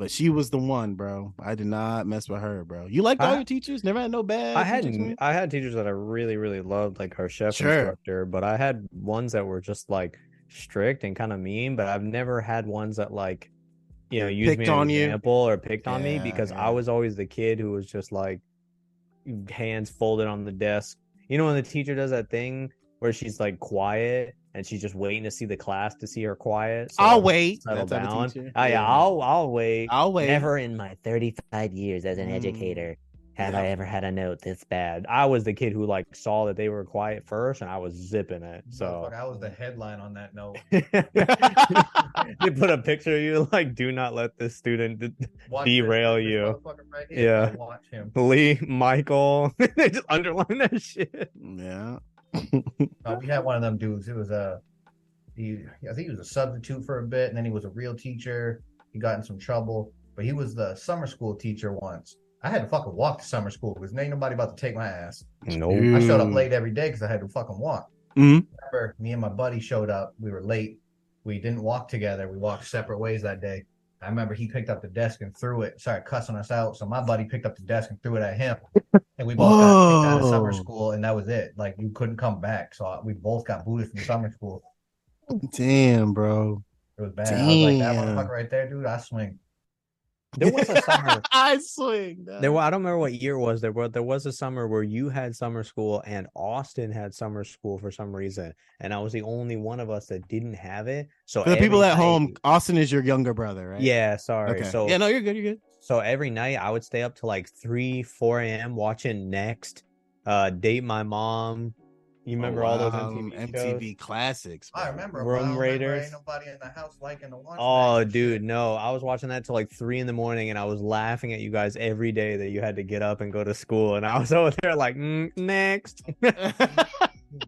but she was the one, bro. I did not mess with her, bro. You liked all I- your teachers? Never had no bad. I had teachers. I had teachers that I really really loved, like our chef Sure. instructor, but I had ones that were just like strict and kind of mean. But I've never had ones that like, you know, used me Picked an on you? example or picked on me because yeah. I was always the kid who was just like hands folded on the desk. You know when the teacher does that thing where she's like quiet and she's just waiting to see the class to see her quiet. so I'll wait. Settle That type of down. Oh, yeah, I'll I'll wait. I'll wait. Never in my 35 years as an Mm. educator have Yeah. I ever had a note this bad. I was the kid who like saw that they were quiet first and I was zipping it. So Motherfucker, I was the headline on that note. they put a picture of you like do not let this student d- Watch Derail this, this you. motherfucker right. Yeah. Watch him. Lee, Michael. they just underline that shit. Yeah. Uh, we had one of them dudes. It was a, he, I think he was a substitute for a bit, and then he was a real teacher. He got in some trouble, but he was the summer school teacher once. I had to fucking walk to summer school because ain't nobody about to take my ass. No. I showed up late every day because I had to fucking walk. Mhm. Remember, me and my buddy showed up. We were late. We didn't walk together. We walked separate ways that day. I remember he picked up the desk and threw it, started cussing us out. So my buddy picked up the desk and threw it at him. And we both got kicked out of summer school, and that was it. Like you couldn't come back. So we both got booted from summer school. Damn, bro. It was bad. I was like, that motherfucker right there, dude, I swing. There was a summer. I swing. There, wa- I don't remember what year it was. There was there was a summer where you had summer school and Austin had summer school for some reason, and I was the only one of us that didn't have it. So For the people every at home, Austin is your younger brother, right? yeah, sorry. Okay. So yeah, no, you're good. You're good. so every night I would stay up to like three, four a.m. watching Next, uh, Date My Mom. You remember all those Wow, MTV, MTV shows? classics. I remember. Room but I don't remember Raiders. Ain't nobody in the house liking the one. Oh, dude, no! I was watching that till like three in the morning, and I was laughing at you guys every day that you had to get up and go to school, and I was over there like, mm, next.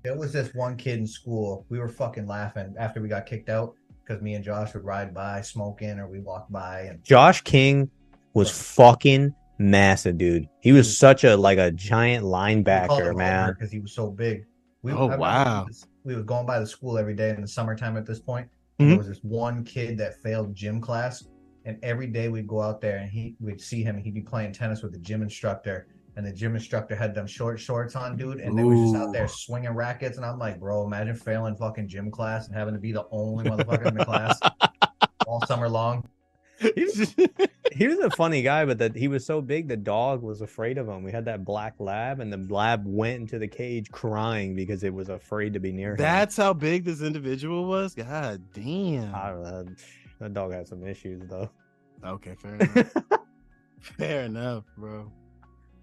There was this one kid in school. We were fucking laughing after we got kicked out because me and Josh would ride by smoking or we walk by and Josh King was fucking massive, dude. He was such a like a giant linebacker, man. because he was so big. We, Oh, wow. We was, we was going by the school every day in the summertime at this point. Mhm. There was this one kid that failed gym class, and every day we'd go out there and he we'd see him and he'd be playing tennis with the gym instructor. And the gym instructor had them short shorts on, dude, and they were just out there swinging rackets. And I'm like, bro, imagine failing fucking gym class and having to be the only motherfucker in the class all summer long. Just- He was a funny guy, but that he was so big, the dog was afraid of him. We had that black lab, and the lab went into the cage crying because it was afraid to be near him. That's how big this individual was. God damn. I don't know. That dog had some issues though. Okay, fair enough. fair enough, bro.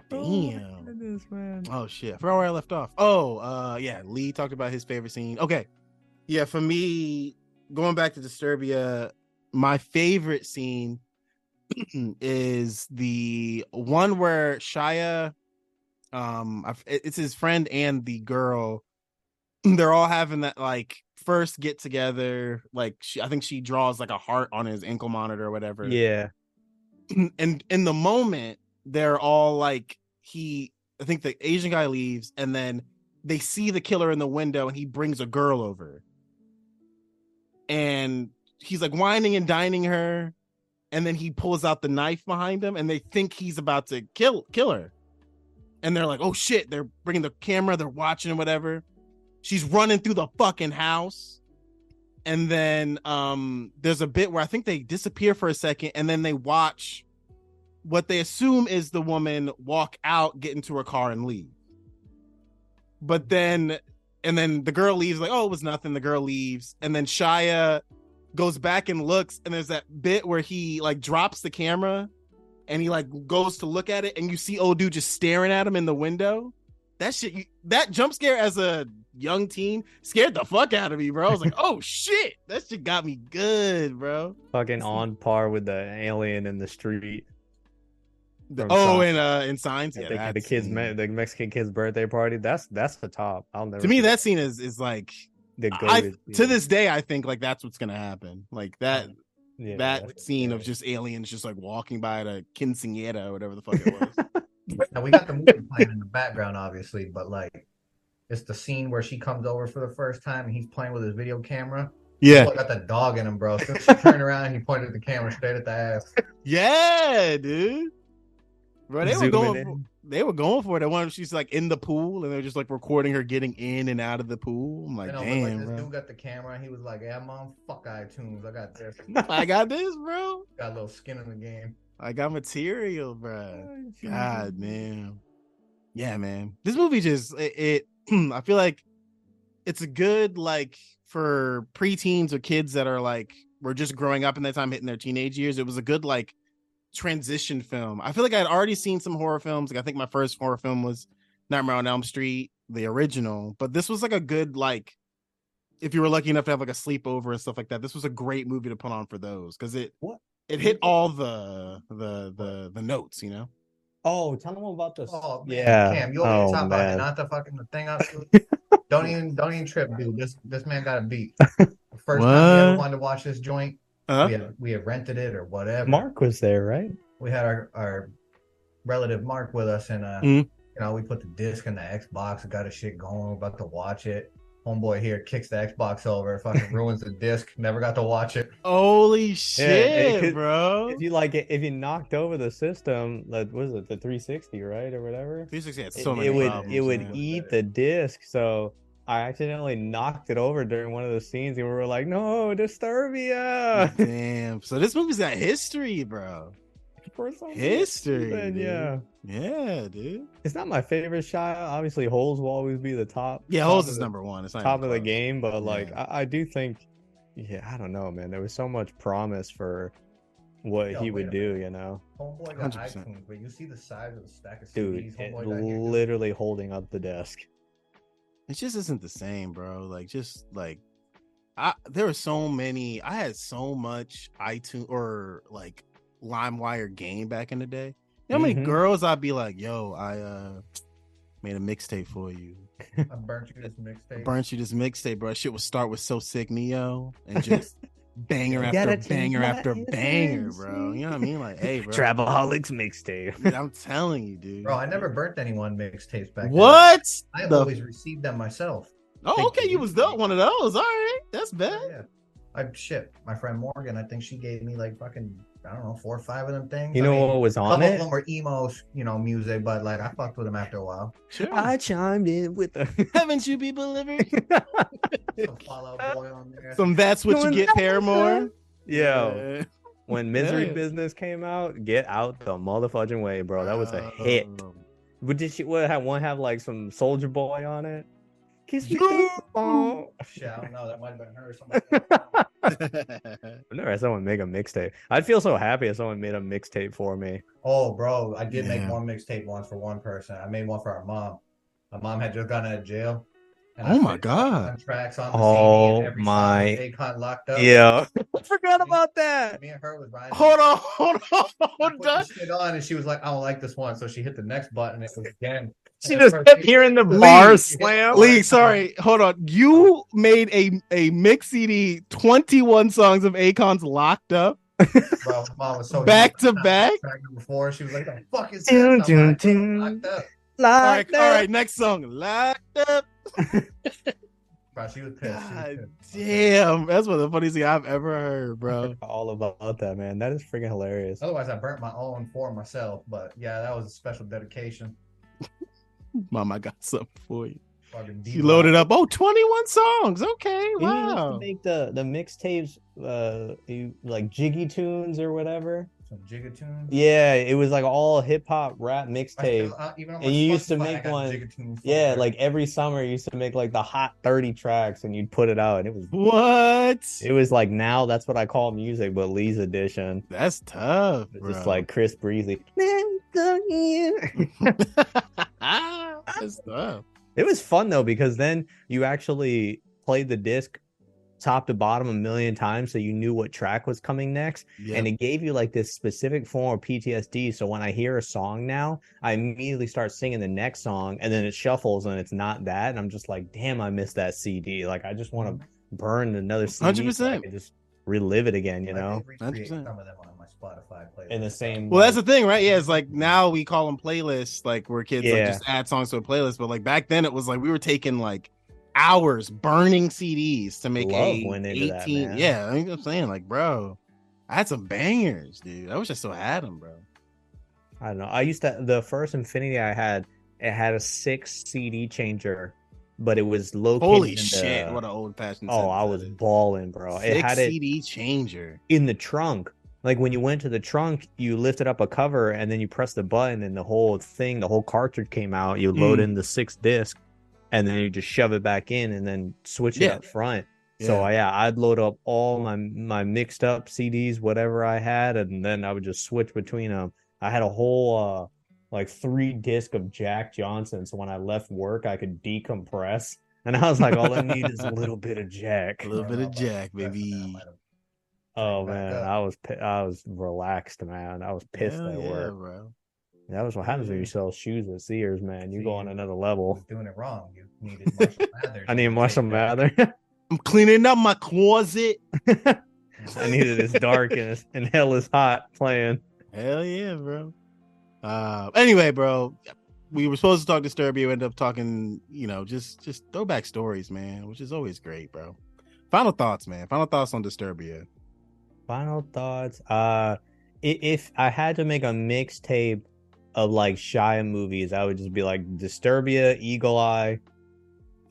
Damn. goodness, man. Oh shit. I forgot where I left off. Oh, uh yeah, Lee talked about his favorite scene. Okay. Yeah, for me, going back to Disturbia, my favorite scene is the one where Shia um I f- it- it's his friend and the girl. They're all having that like first get together like she, i think she draws like a heart on his ankle monitor or whatever. Yeah. and in the moment they're all like he i think the asian guy leaves and then they see the killer in the window and he brings a girl over. And he's like whining and dining her and then he pulls out the knife behind him and they think he's about to kill kill her. And they're like oh shit they're bringing the camera they're watching whatever. She's running through the fucking house. And then um there's a bit where i think they disappear for a second and then they watch what they assume is the woman walk out get into her car and leave. But then and then the girl leaves like oh it was nothing. The girl leaves and then shia goes back and looks and there's that bit where he like drops the camera and he like goes to look at it and you see old dude just staring at him in the window that shit you, that jump scare as a young teen scared the fuck out of me bro i was like oh shit that shit got me good bro Fucking on par with the alien in the street. The- oh and uh in signs I yeah think the kids, the Mexican kid's birthday party. That's that's the top. I'll never. to me that scene is is like the I goated to this day I think like that's what's gonna happen. Like that Yeah, that that's scene of just aliens just like walking by the quinceanera or whatever the fuck it was. Now we got the movie playing in the background, obviously, but like it's the scene where she comes over for the first time and he's playing with his video camera. yeah, Boy got the dog in him, bro. So she turned around and he pointed the camera straight at the ass. yeah, dude. Bro, they were going. They were going for it. At one, she's like in the pool, and they're just like recording her getting in and out of the pool. I'm like, You know, but, like damn, this dude got the camera and he was like, "Yeah, mom, fuck iTunes. I got this. I got this, bro. Got a little skin in the game." I got material, bro. Oh, God, man. Yeah, man. This movie just it, it I feel like it's a good like for preteens or kids that are like were just growing up in that time hitting their teenage years. It was a good like transition film. I feel like I'd already seen some horror films. Like I think my first horror film was Nightmare on Elm Street, the original, but this was like a good like if you were lucky enough to have like a sleepover and stuff like that, this was a great movie to put on for those because it What? it hit all the the the the notes, you know. Oh, tell them about this. Oh, man, yeah. Cam, you over oh, here talking about it, not the fucking thing up. don't even don't even trip, dude. This this man got a beat. The first time we ever wanted to watch this joint, Huh? we had we had rented it or whatever. Mark was there, right? we had our, our relative Mark with us, and uh, Mhm. you know, we put the disc in the Xbox, got a shit going, we're about to watch it. Homeboy here kicks the Xbox over, fucking ruins the disc. Never got to watch it. Holy it shit, could- bro! If you like it, if you knocked over the system, like was it the 360, right, or whatever? 360 had It, so many it would problems, it would eat the disc. So I accidentally knocked it over during one of the scenes, and we were like, "No, Disturbia!" Damn. So this movie's got history, bro. For some History, reason, yeah. Yeah, dude. It's not my favorite shot. Obviously, holes will always be the top. Yeah, top Holes is the- number one. It's not top of the game, but like Yeah. I, I do think, yeah, I don't know, man. There was so much promise for what Yo, he would do, you know, Homeboy got 100%. iTunes, but you see the size of the stack of dude, CDs it Homeboy got here. dude? literally holding up the desk. It just isn't the same, bro. Like, just like, I there were so many. I had so much iTunes or like LimeWire game back in the day. You know how many Mhm. girls I'd be like, "Yo, I uh made a mixtape for you." I burnt you this mixtape. burnt you this mixtape, bro. Shit would start with "So Sick Ne-Yo" and just banger after change banger after banger, bro. You know what I mean? Like, hey, bro. Travelholics mixtape. Dude, I'm telling you, dude. Bro, I never burnt anyone mixtapes back then. What? I the- always received them myself. Oh, okay. You was the, one of those. All right, that's bad. Yeah. I shit. My friend Morgan, I think she gave me like fucking I don't know, four or five of them things. You I know mean, what was a on couple of it? them were emo, you know, music, but like I fucked with them after a while. Sure. I chimed in with the. Haven't you people ever? Some Fall Out Boy on there. Some that's what you Doing get, that, Paramore. Yo, Yeah. when Misery Yeah. Business came out, get out the motherfucking way, bro. That was a Uh, hit. But did she what have one have like some Soulja Boy on it? Kiss me. Oh. Shit, I don't know. That might have been her or something. I've never had someone make a mixtape. I'd feel so happy if someone made a mixtape for me. oh, bro, I did make one mixtape once for one person. I made one for our mom. My mom had just gotten out of jail. I Oh my God. Tracks on the Oh CD every my- song Akon locked up. Yeah. I forgot about that. Me and her was riding. hold on, hold on, I hold put the on. shit on, and she was like, "I don't like this one," so she hit the next button. It was again. She just kept hearing the Lee, slam. Lee, sorry, hold on. You made a a mix CD, twenty one songs of Akon's locked up, Bro, mom was so back to back. Track number four, she was like, "The fuck is Dun, this?" I'm dun, "Locked up." All right, Like all right. Next song, locked up. Bro, she was pissed. She was pissed. damn, that's one of the funniest thing I've ever heard, bro. All about that, man. That is freaking hilarious. Otherwise, I burnt my own for myself. But yeah, that was a special dedication. Mom, I got something for you. Fucking She loaded up. Oh, 21 songs. Okay, He used to wow. make the the mixtapes, uh, you, like Jiggy Tunes or whatever. Some Jigatunes. Yeah, it was like all hip hop rap mixtape. still- uh, even on And you used to make one- Yeah, like every summer you used to make like the hot 30 tracks and you'd put it out and it was What? it was like now that's what I call music, but Lee's edition. That's tough, It's just like Chris Breezy. That's tough. It was fun though because then you actually played the disc top to bottom a million times so you knew what track was coming next Yeah. and it gave you like this specific form of PTSD so when I hear a song now I immediately start singing the next song and then it shuffles and it's not that and I'm just like damn I missed that CD like I just want to mm-hmm. burn another CD so I 100%. can just relive it again. You know, they 100%. some of them on my Spotify playlist. in the same. Well, that's the thing, right? Yeah, it's like now we call them playlists, like where kids like, just add songs to a playlist. But like back then, it was like we were taking like hours burning CDs to make Love a went into that, 18. man. yeah, I mean, I'm saying like, bro, I had some bangers, dude. I wish I still had them, bro. I don't know. I used to the first Infiniti I had. It had a six CD changer, but it was located. Holy in the- shit, what an old fashioned. Oh, I was balling, bro. It had a CD changer. in the trunk. Like when you went to the trunk, you lifted up a cover and then you press the button, and the whole thing, the whole cartridge came out. You load Mm. in the six disc, and then you just shove it back in, and then switch it Yeah. up front. So Yeah. I'd load up all my my mixed up CDs, whatever I had, and then I would just switch between them. I had a whole uh like three disc of Jack Johnson, so when I left work, I could decompress. And I was like, all I need is a little bit of Jack. A little bit of Jack, baby. them might have- Oh man. I was I was relaxed, man. I was pissed Hell at yeah, work. bro. That was what happens when you sell shoes at Sears, man. You go on another level. doing it wrong. You needed Marshall Mathers. I need to Marshall take that. Mather. I'm cleaning up my closet. I needed it's dark and, it's, and hell is hot playing. Hell yeah, bro. Uh, anyway, bro, we were supposed to talk to Disturbia. We ended up talking, you know, just just throwback stories, man, which is always great, bro. Final thoughts, man. Final thoughts on Disturbia. Final thoughts. Uh, if I had to make a mixtape of like Shia movies, I would just be like Disturbia, Eagle Eye,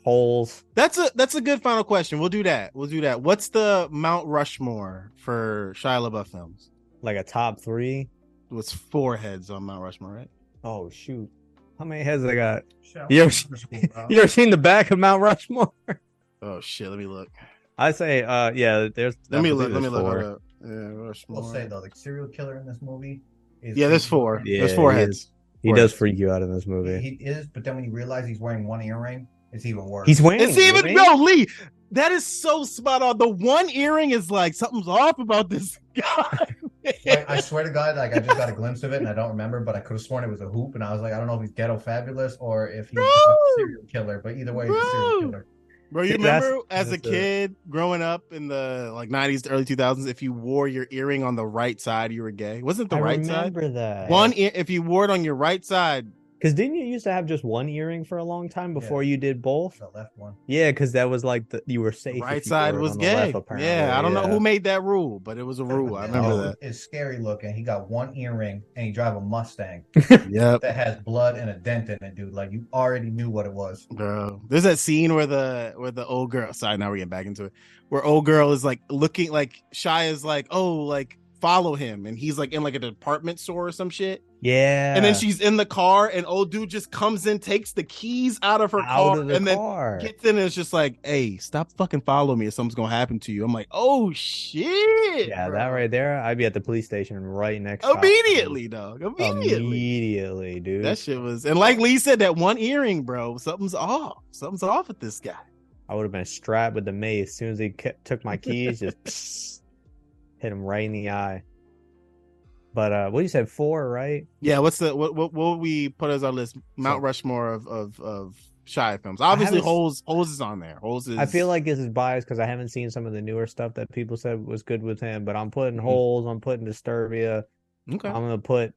Holes. That's a that's a good final question. We'll do that. We'll do that. What's the Mount Rushmore for Shia LaBeouf films? like a top three. It was four heads on Mount Rushmore, right? Oh shoot, how many heads I got? You ever, I'm school, bro. you ever seen the back of Mount Rushmore? Oh shit, let me look. I say, uh, yeah. There's. Let me look. Let me there's look. four. Up. Yeah, Rushmore. We'll say though, the serial killer in this movie is Yeah, there's four. Yeah, there's four he heads. is. He does heads. freak you out in this movie. He is, but then when you realize he's wearing one earring, it's even worse. He's wearing. It's even really? no Lee. That is so spot on. The one earring is like something's off about this guy. Like, I swear to God, like I just got a glimpse of it and I don't remember, but I could have sworn it was a hoop, and I was like, I don't know if he's ghetto fabulous or if he's Bro! a serial killer, but either way, he's a serial killer. Bro, you That's- remember as a that's it. kid growing up in the like 90s to early 2000s, if you wore your earring on the right side, you were gay. Wasn't the I right side? remember that. One ear, if you wore it on your right side, Because didn't you used to have just one earring for a long time before you did both? The left one. Yeah, because that was like the you were safe. the if right you side was on the gay. left, apparently. yeah, I don't know who made that rule, but it was a rule. I remember Oh, that. It's scary looking. He got one earring and he drive a Mustang Yep. that has blood and a dent in it, dude. Like you already knew what it was. Bro, there's that scene where the where the old girl. Sorry, now we're getting back into it. Where old girl is like looking like Shia is like, oh, like follow him, and he's like in like a department store or some shit. Yeah, And then she's in the car, and old dude just comes in, takes the keys out of her out car, of the and then gets in and it's just like, hey, stop fucking following me, or something's gonna happen to you. I'm like, oh shit. yeah, bro. that right there, I'd be at the police station right next. to Immediately, dog. Immediately. Immediately, dude. That shit was, and like Lee said, that one earring, bro, something's off. Something's off with this guy. I would have been strapped with the mace as soon as he ke- took my keys. just hit him right in the eye. But uh, what you said four, right? Yeah, what's the what what, what we put as our list? Mount Rushmore of of of Shia films. Obviously, Holes Holes is on there. Holes is. I feel like this is biased because I haven't seen some of the newer stuff that people said was good with him. But I'm putting Mhm. holes. I'm putting Disturbia. okay. I'm gonna put.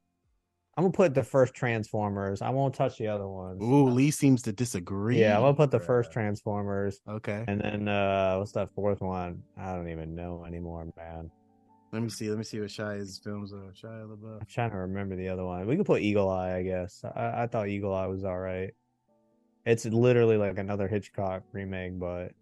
I'm gonna put the first Transformers. I won't touch the other ones. Ooh, Lee seems to disagree. yeah, I'm gonna put the first Transformers, Okay, and then uh what's that fourth one? I don't even know anymore, man. Let me see. Let me see what Shia's films are. Shia LaBeouf. I'm trying to remember the other one. We could put Eagle Eye, I guess. I, I thought Eagle Eye was all right. It's literally like another Hitchcock remake, but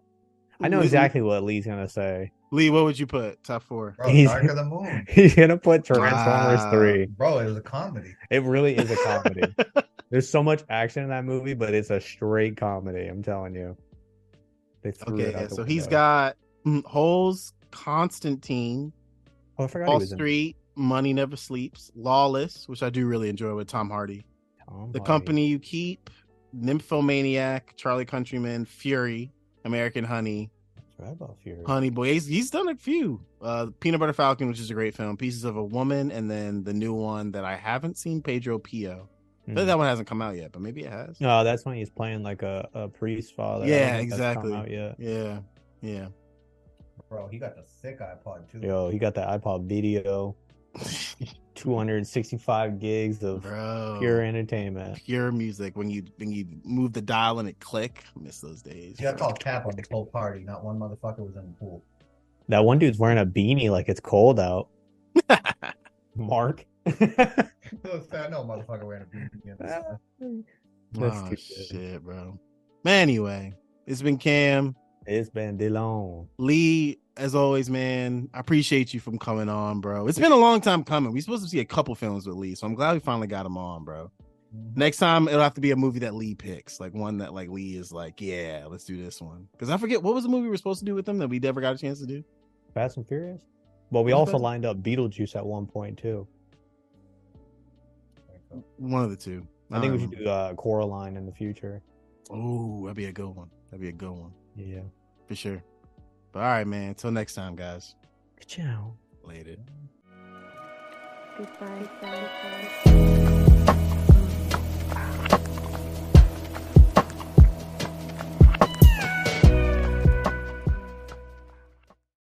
I know Lee- exactly what Lee's gonna say. Lee, what would you put top four? Bro, He's- Dark of the Moon. He's gonna put Transformers Wow. three. Bro, it was a comedy. It really is a comedy. There's so much action in that movie, but it's a straight comedy. I'm telling you. They threw Okay, it out yeah, the so he's window. got mm, Holes, Constantine, Oh, I forgot Wall was in Street, Money Never Sleeps, Lawless, which I do really enjoy with Tom Hardy. Tom The Hardy. Company You Keep, Nymphomaniac, Charlie Countryman, Fury, American Honey, about Fury. Honey Boy. He's, he's done a few. Uh, Peanut Butter Falcon, which is a great film. Pieces of a Woman, and then the new one that I haven't seen, Padre Pio. I Hmm. that one hasn't come out yet, but maybe it has. No, that's when he's playing like a, a priest father. Yeah, think that's come exactly. yet. Yeah, yeah. Bro, he got the thick iPod too. Yo, he got the iPod video, 265 gigs of Bro. pure entertainment. pure music when you when you move the dial and it click. I miss those days. You got to call cap on the whole party. Not one motherfucker was in the pool. That one dude's wearing a beanie like it's cold out. Mark. I know, motherfucker wearing a beanie. That's oh too shit, bro. Anyway, it's been Cam. It's been DeLong. Lee, as always, man, I appreciate you from coming on, bro. It's been a long time coming. We supposed to see a couple films with Lee, so I'm glad we finally got him on, bro. Next time it'll have to be a movie that Lee picks, like one that like Lee is like, yeah, let's do this one. Because I forget what was the movie we were supposed to do with him that we never got a chance to do. Fast and Furious. Well, we also lined up Beetlejuice at one point too. One of the two. I think we should do uh, Coraline in the future. Oh, that'd be a good one. That'd be a good one Yeah. For sure. But all right, man. Until next time, guys. Ciao. Later. Goodbye. Goodbye.